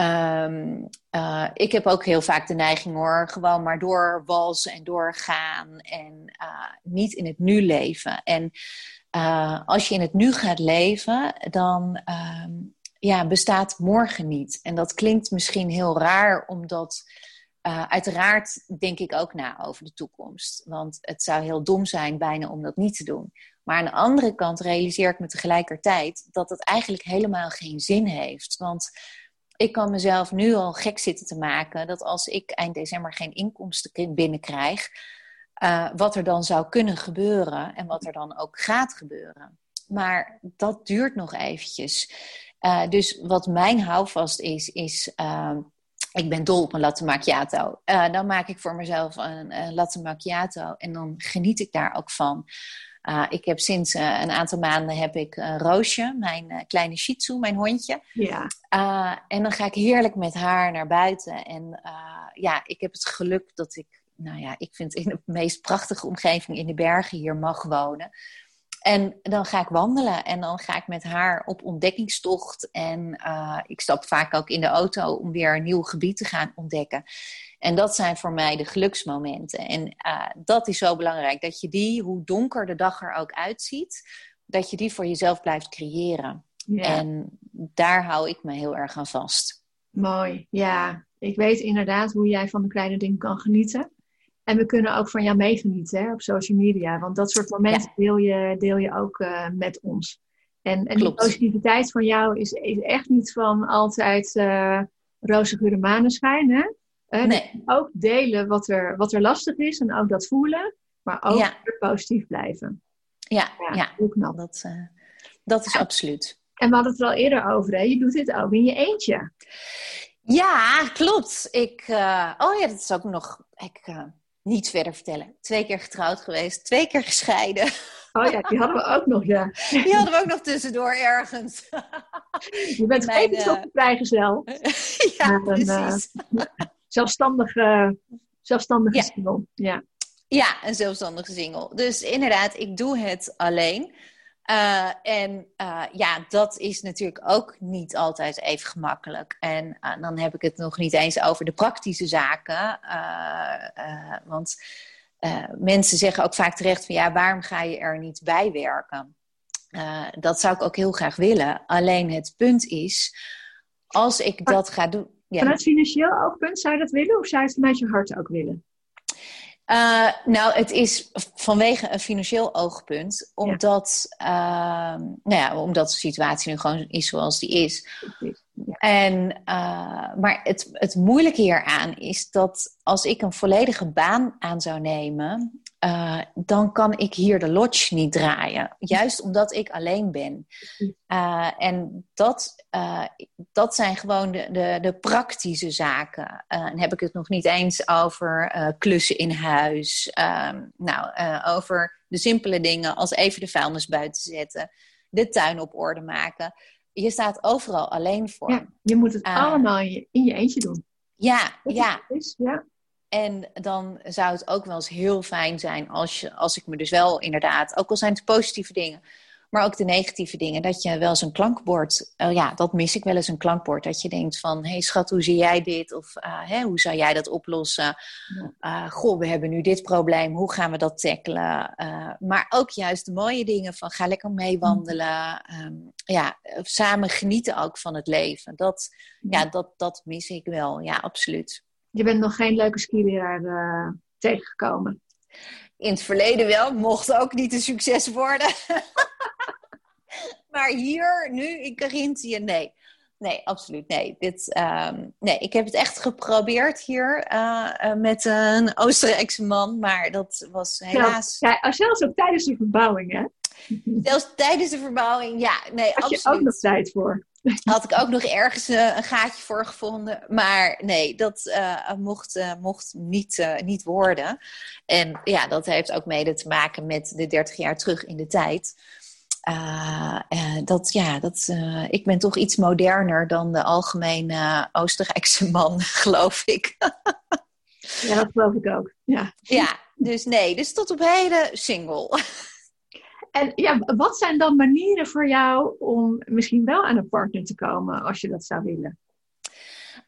um, ik heb ook heel vaak de neiging hoor, gewoon maar doorwalsen en doorgaan en niet in het nu leven. En als je in het nu gaat leven, dan ehm, ja, bestaat morgen niet. En dat klinkt misschien heel raar, omdat uh, uiteraard denk ik ook na over de toekomst. Want het zou heel dom zijn bijna om dat niet te doen. Maar aan de andere kant realiseer ik me tegelijkertijd dat het eigenlijk helemaal geen zin heeft. Want ik kan mezelf nu al gek zitten te maken dat als ik eind december geen inkomsten binnenkrijg, uh, wat er dan zou kunnen gebeuren en wat er dan ook gaat gebeuren. Maar dat duurt nog eventjes. Uh, dus wat mijn houvast is, is uh, ik ben dol op een latte macchiato. Uh, dan maak ik voor mezelf een, een, latte macchiato en dan geniet ik daar ook van. Uh, ik heb sinds een aantal maanden heb ik Roosje, mijn kleine Shih Tzu, mijn hondje. Ja. en dan ga ik heerlijk met haar naar buiten. En ja, ik heb het geluk dat ik, nou ja, ik vind in de meest prachtige omgeving in de bergen hier mag wonen. En dan ga ik wandelen en dan ga ik met haar op ontdekkingstocht. En uh, ik stap vaak ook in de auto om weer een nieuw gebied te gaan ontdekken. En dat zijn voor mij de geluksmomenten. En uh, dat is zo belangrijk, dat je die, hoe donker de dag er ook uitziet, dat je die voor jezelf blijft creëren. Ja. En daar hou ik me heel erg aan vast. Mooi, ja. Ik weet inderdaad hoe jij van de kleine dingen kan genieten. En we kunnen ook van jou meegenieten hè, op social media. Want dat soort momenten deel, je, deel je ook uh, met ons. En, en die positiviteit van jou is, is echt niet van altijd uh, roze gure maneschijn. Hè? Uh, nee. Ook delen wat er, wat er lastig is en ook dat voelen. Maar ook ja. positief blijven. Ja, ja, ja. Dat, dat is absoluut. En we hadden het er al eerder over. Hè? Je doet dit ook in je eentje. Ja, klopt. Ik, oh ja, dat is ook nog... Ik, niet verder vertellen. Twee keer getrouwd geweest, twee keer gescheiden. Oh ja, die hadden we ook nog, ja. Die hadden we ook nog tussendoor ergens. Je bent Mijn, even uh... vrijgezel. ja, een, precies. Uh, zelfstandige, zelfstandige ja. single. Ja. ja, een zelfstandige single. Dus inderdaad, ik doe het alleen. Uh, en uh, ja, dat is natuurlijk ook niet altijd even gemakkelijk. En uh, dan heb ik het nog niet eens over de praktische zaken. want mensen zeggen ook vaak terecht van ja, waarom ga je er niet bij werken? dat zou ik ook heel graag willen. Alleen het punt is, als ik dat ga doen. Ja. Vanuit financieel oogpunt zou je dat willen of zou je het vanuit je hart ook willen? Uh, nou, het is vanwege een financieel oogpunt, omdat, ja. uh, nou ja, omdat de situatie nu gewoon is zoals die is. Ja. En, uh, maar het, het moeilijke hieraan is dat als ik een volledige baan aan zou nemen, uh, dan kan ik hier de lodge niet draaien. Juist omdat ik alleen ben. Uh, en dat, uh, dat zijn gewoon de, de, de praktische zaken. dan heb ik het nog niet eens over klussen in huis. Ehm, nou, over de simpele dingen als even de vuilnis buiten zetten. De tuin op orde maken. Je staat overal alleen voor. Ja, je moet het allemaal in je, in je eentje doen. Ja, ja. Is, ja. En dan zou het ook wel eens heel fijn zijn als, je, als ik me dus wel inderdaad, ook al zijn het positieve dingen, maar ook de negatieve dingen, dat je wel eens een klankbord, uh, ja, dat mis ik wel eens een klankbord, dat je denkt van, hé hey, schat, hoe zie jij dit? Of uh, hè, hoe zou jij dat oplossen? Uh, goh, we hebben nu dit probleem, hoe gaan we dat tackelen? maar ook juist de mooie dingen van, ga lekker meewandelen, um, ja, samen genieten ook van het leven. Dat, ja, dat, dat mis ik wel, ja, absoluut. Je bent nog geen leuke skileraar uh, tegengekomen. In het verleden wel, mocht ook niet een succes worden. maar hier, nu in Carinthië, nee. Nee, absoluut nee. Dit, um, nee. Ik heb het echt geprobeerd hier uh, uh, met een Oostenrijkse man, maar dat was helaas... Ja, zelfs ook tijdens de verbouwing, hè? Zelfs tijdens de verbouwing, ja. Nee, Had absoluut. je ook nog tijd voor? Had ik ook nog ergens uh, een gaatje voor gevonden. Maar nee, dat uh, mocht, uh, mocht niet, niet worden. En ja, dat heeft ook mede te maken met de 30 jaar terug in de tijd. dat, ja, dat, ik ben toch iets moderner dan de algemene Oostenrijkse man, geloof ik. ja, dat geloof ik ook. Ja, ja dus nee, dus tot op heden single. En ja, wat zijn dan manieren voor jou om misschien wel aan een partner te komen als je dat zou willen?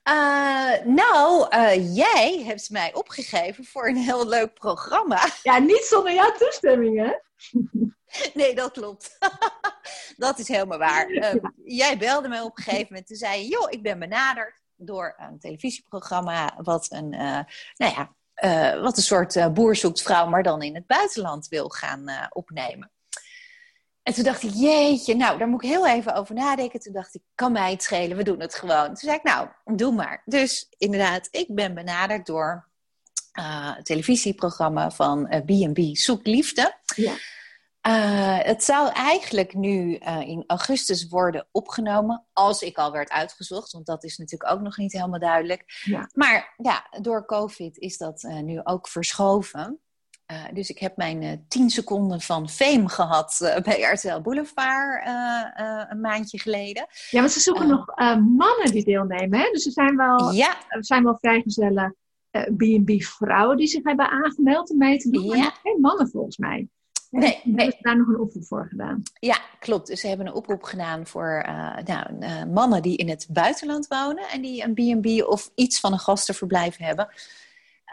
Uh, nou, uh, jij hebt mij opgegeven voor een heel leuk programma. Ja, niet zonder jouw toestemming, hè? Nee, dat klopt. dat is helemaal waar. Uh, Jij belde me op een gegeven moment. Toen zei je, joh, ik ben benaderd door een televisieprogramma... wat een, nou ja, wat een soort boer zoekt vrouw... maar dan in het buitenland wil gaan opnemen. En toen dacht ik, jeetje, nou, daar moet ik heel even over nadenken. Toen dacht ik, kan mij het schelen, we doen het gewoon. Toen zei ik, nou, doe maar. Dus inderdaad, ik ben benaderd door uh, het televisieprogramma van B&B uh, Zoek Liefde. Ja. Uh, het zou eigenlijk nu in augustus worden opgenomen, als ik al werd uitgezocht, want dat is natuurlijk ook nog niet helemaal duidelijk. Ja. Maar ja, door COVID is dat nu ook verschoven. Uh, dus ik heb mijn uh, tien seconden van fame gehad uh, bij RTL Boulevard een maandje geleden. Ja, want ze zoeken nog mannen die deelnemen. Hè? Dus er zijn wel, ja. er zijn wel vrijgezelle B&B vrouwen die zich hebben aangemeld om mee te doen. Ja. Maar geen mannen volgens mij. Nee, nee. Hebben daar nog een oproep voor gedaan? Ja, klopt. Dus ze hebben een oproep gedaan voor nou, mannen die in het buitenland wonen en die een B&B of iets van een gastenverblijf hebben.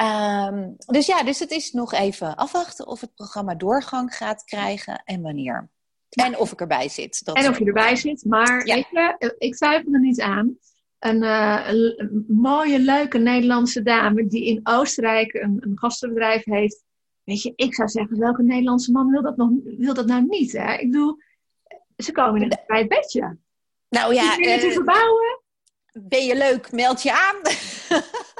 Um, dus ja, dus het is nog even afwachten of het programma doorgang gaat krijgen en wanneer. En of ik erbij zit. Dat en of je erbij zit. Maar ja. weet je, ik twijfel er niet aan. Een, uh, een, mooie, leuke Nederlandse dame die in Oostenrijk een, een gastenbedrijf heeft. Weet je, ik zou zeggen, welke Nederlandse man wil dat, nog, wil dat nou niet? Hè? Ik bedoel, ze komen in bij het bedje. Nou ja, uh, te verbouwen. Ben je leuk, meld je aan.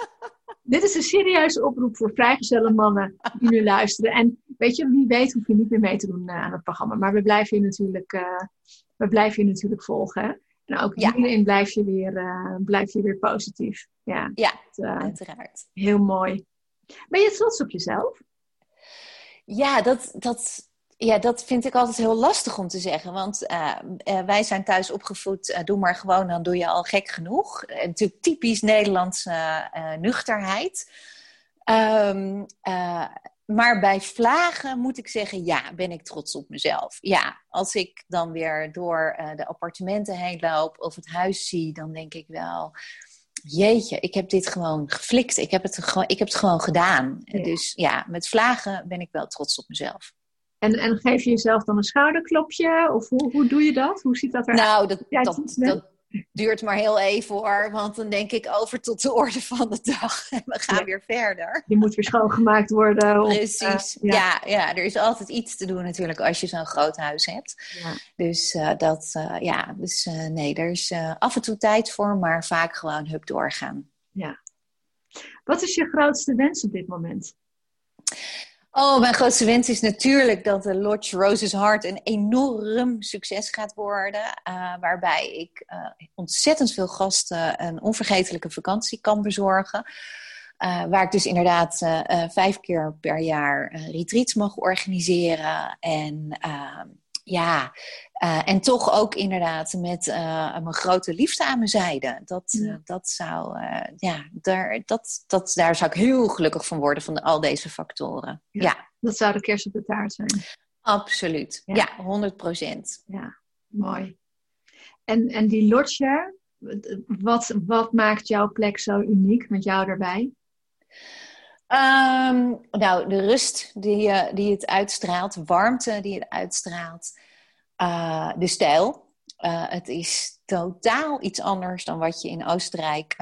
dit is een serieuze oproep voor vrijgezelle mannen die nu luisteren. En weet je, wie weet hoef je niet meer mee te doen uh, aan het programma. Maar we blijven je natuurlijk, uh, we blijven je natuurlijk volgen. En ook ja. hierin blijf je, weer, uh, blijf je weer positief. Ja, ja uiteraard. Heel mooi. Ben je trots op jezelf? Ja, dat, dat, ja, dat vind ik altijd heel lastig om te zeggen. Want uh, uh, wij zijn thuis opgevoed, uh, doe maar gewoon, dan doe je al gek genoeg. natuurlijk typisch Nederlandse nuchterheid. Um, maar bij vlagen moet ik zeggen, ja, ben ik trots op mezelf. Ja, als ik dan weer door de appartementen heen loop of het huis zie, dan denk ik wel, jeetje, ik heb dit gewoon geflikt. Ik heb het gewoon, ik heb het gewoon gedaan. Dus ja, met vlagen ben ik wel trots op mezelf. En, en geef je jezelf dan een schouderklopje? Of hoe, hoe doe je dat? Hoe ziet dat eruit? Nou, dat, dat, dat, duurt maar heel even hoor. Want dan denk ik over tot de orde van de dag. En we gaan weer verder. Je moet weer schoongemaakt worden. Precies. Uh, ja. ja. er is altijd iets te doen natuurlijk als je zo'n groot huis hebt. Ja. Dus uh, dat, uh, ja, dus nee, er is af en toe tijd voor, maar vaak gewoon hup doorgaan. Ja. Wat is je grootste wens op dit moment? Oh, mijn grootste wens is natuurlijk dat de Lodge Roses Heart een enorm succes gaat worden. Uh, waarbij ik uh, ontzettend veel gasten een onvergetelijke vakantie kan bezorgen. Uh, waar ik dus inderdaad vijf keer per jaar retreats mag organiseren. En ehm, ja, uh, en toch ook inderdaad met uh, mijn grote liefde aan mijn zijde. Dat, ja. uh, dat zou, ja, daar, dat, dat, daar zou ik heel gelukkig van worden, van de, al deze factoren. Ja, ja, Dat zou de kerst op de taart zijn. Absoluut, ja, ja 100 procent. Ja, mooi. En, en die lotje, wat, wat maakt jouw plek zo uniek met jou erbij? Um, nou, de rust die, uh, die het uitstraalt, warmte die het uitstraalt, uh, de stijl. Uh, het is totaal iets anders dan wat je in Oostenrijk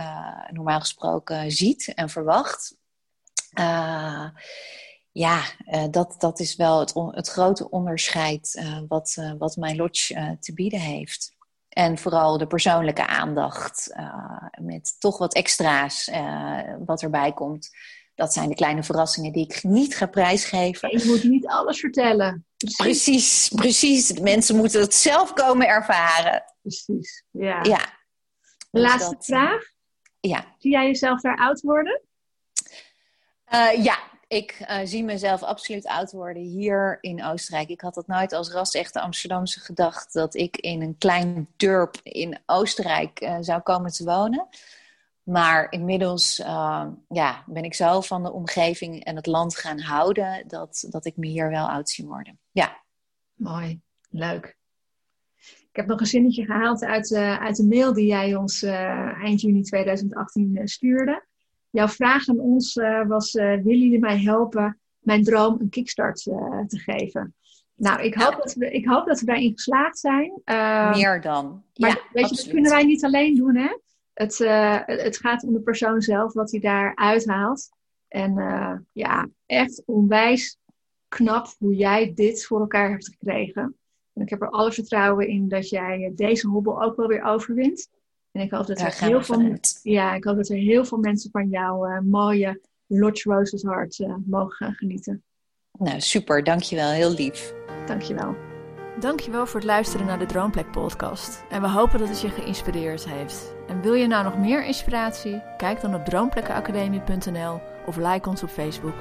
normaal gesproken ziet en verwacht. ja, dat, dat is wel het, het grote onderscheid wat, wat mijn lodge te bieden heeft. En vooral de persoonlijke aandacht met toch wat extra's wat erbij komt dat zijn de kleine verrassingen die ik niet ga prijsgeven. Je moet niet alles vertellen. Precies, precies. De mensen moeten het zelf komen ervaren. Precies, ja. ja. Dus Laatste dat, vraag. Ja. Zie jij jezelf daar oud worden? Uh, ja, ik uh, zie mezelf absoluut oud worden hier in Oostenrijk. Ik had dat nooit als ras-echte Amsterdamse gedacht dat ik in een klein dorp in Oostenrijk uh, zou komen te wonen. Maar inmiddels uh, ja, ben ik zo van de omgeving en het land gaan houden dat, dat ik me hier wel oud zie worden. Ja. Mooi, leuk. Ik heb nog een zinnetje gehaald uit, uh, uit de mail die jij ons uh, eind juni 2018 stuurde. Jouw vraag aan ons was: willen jullie mij helpen mijn droom een kickstart te geven? Nou, ik hoop, dat we, ik hoop dat we daarin geslaagd zijn. Ehm, Meer dan. Maar ja, weet je, dat kunnen wij niet alleen doen, hè? Het, uh, het gaat om de persoon zelf, wat hij daar uithaalt. En uh, ja, echt onwijs knap hoe jij dit voor elkaar hebt gekregen. En ik heb er alle vertrouwen in dat jij deze hobbel ook wel weer overwint. En ik hoop dat, er heel, veel, ja, ik hoop dat er heel veel mensen van jouw uh, mooie Lodge Roses Heart mogen gaan genieten. Nou, super. Dankjewel. Heel lief. Dankjewel. Dankjewel voor het luisteren naar de Droomplek podcast. En we hopen dat het je geïnspireerd heeft. En wil je nou nog meer inspiratie? Kijk dan op droomplekkenacademie.nl of like ons op Facebook.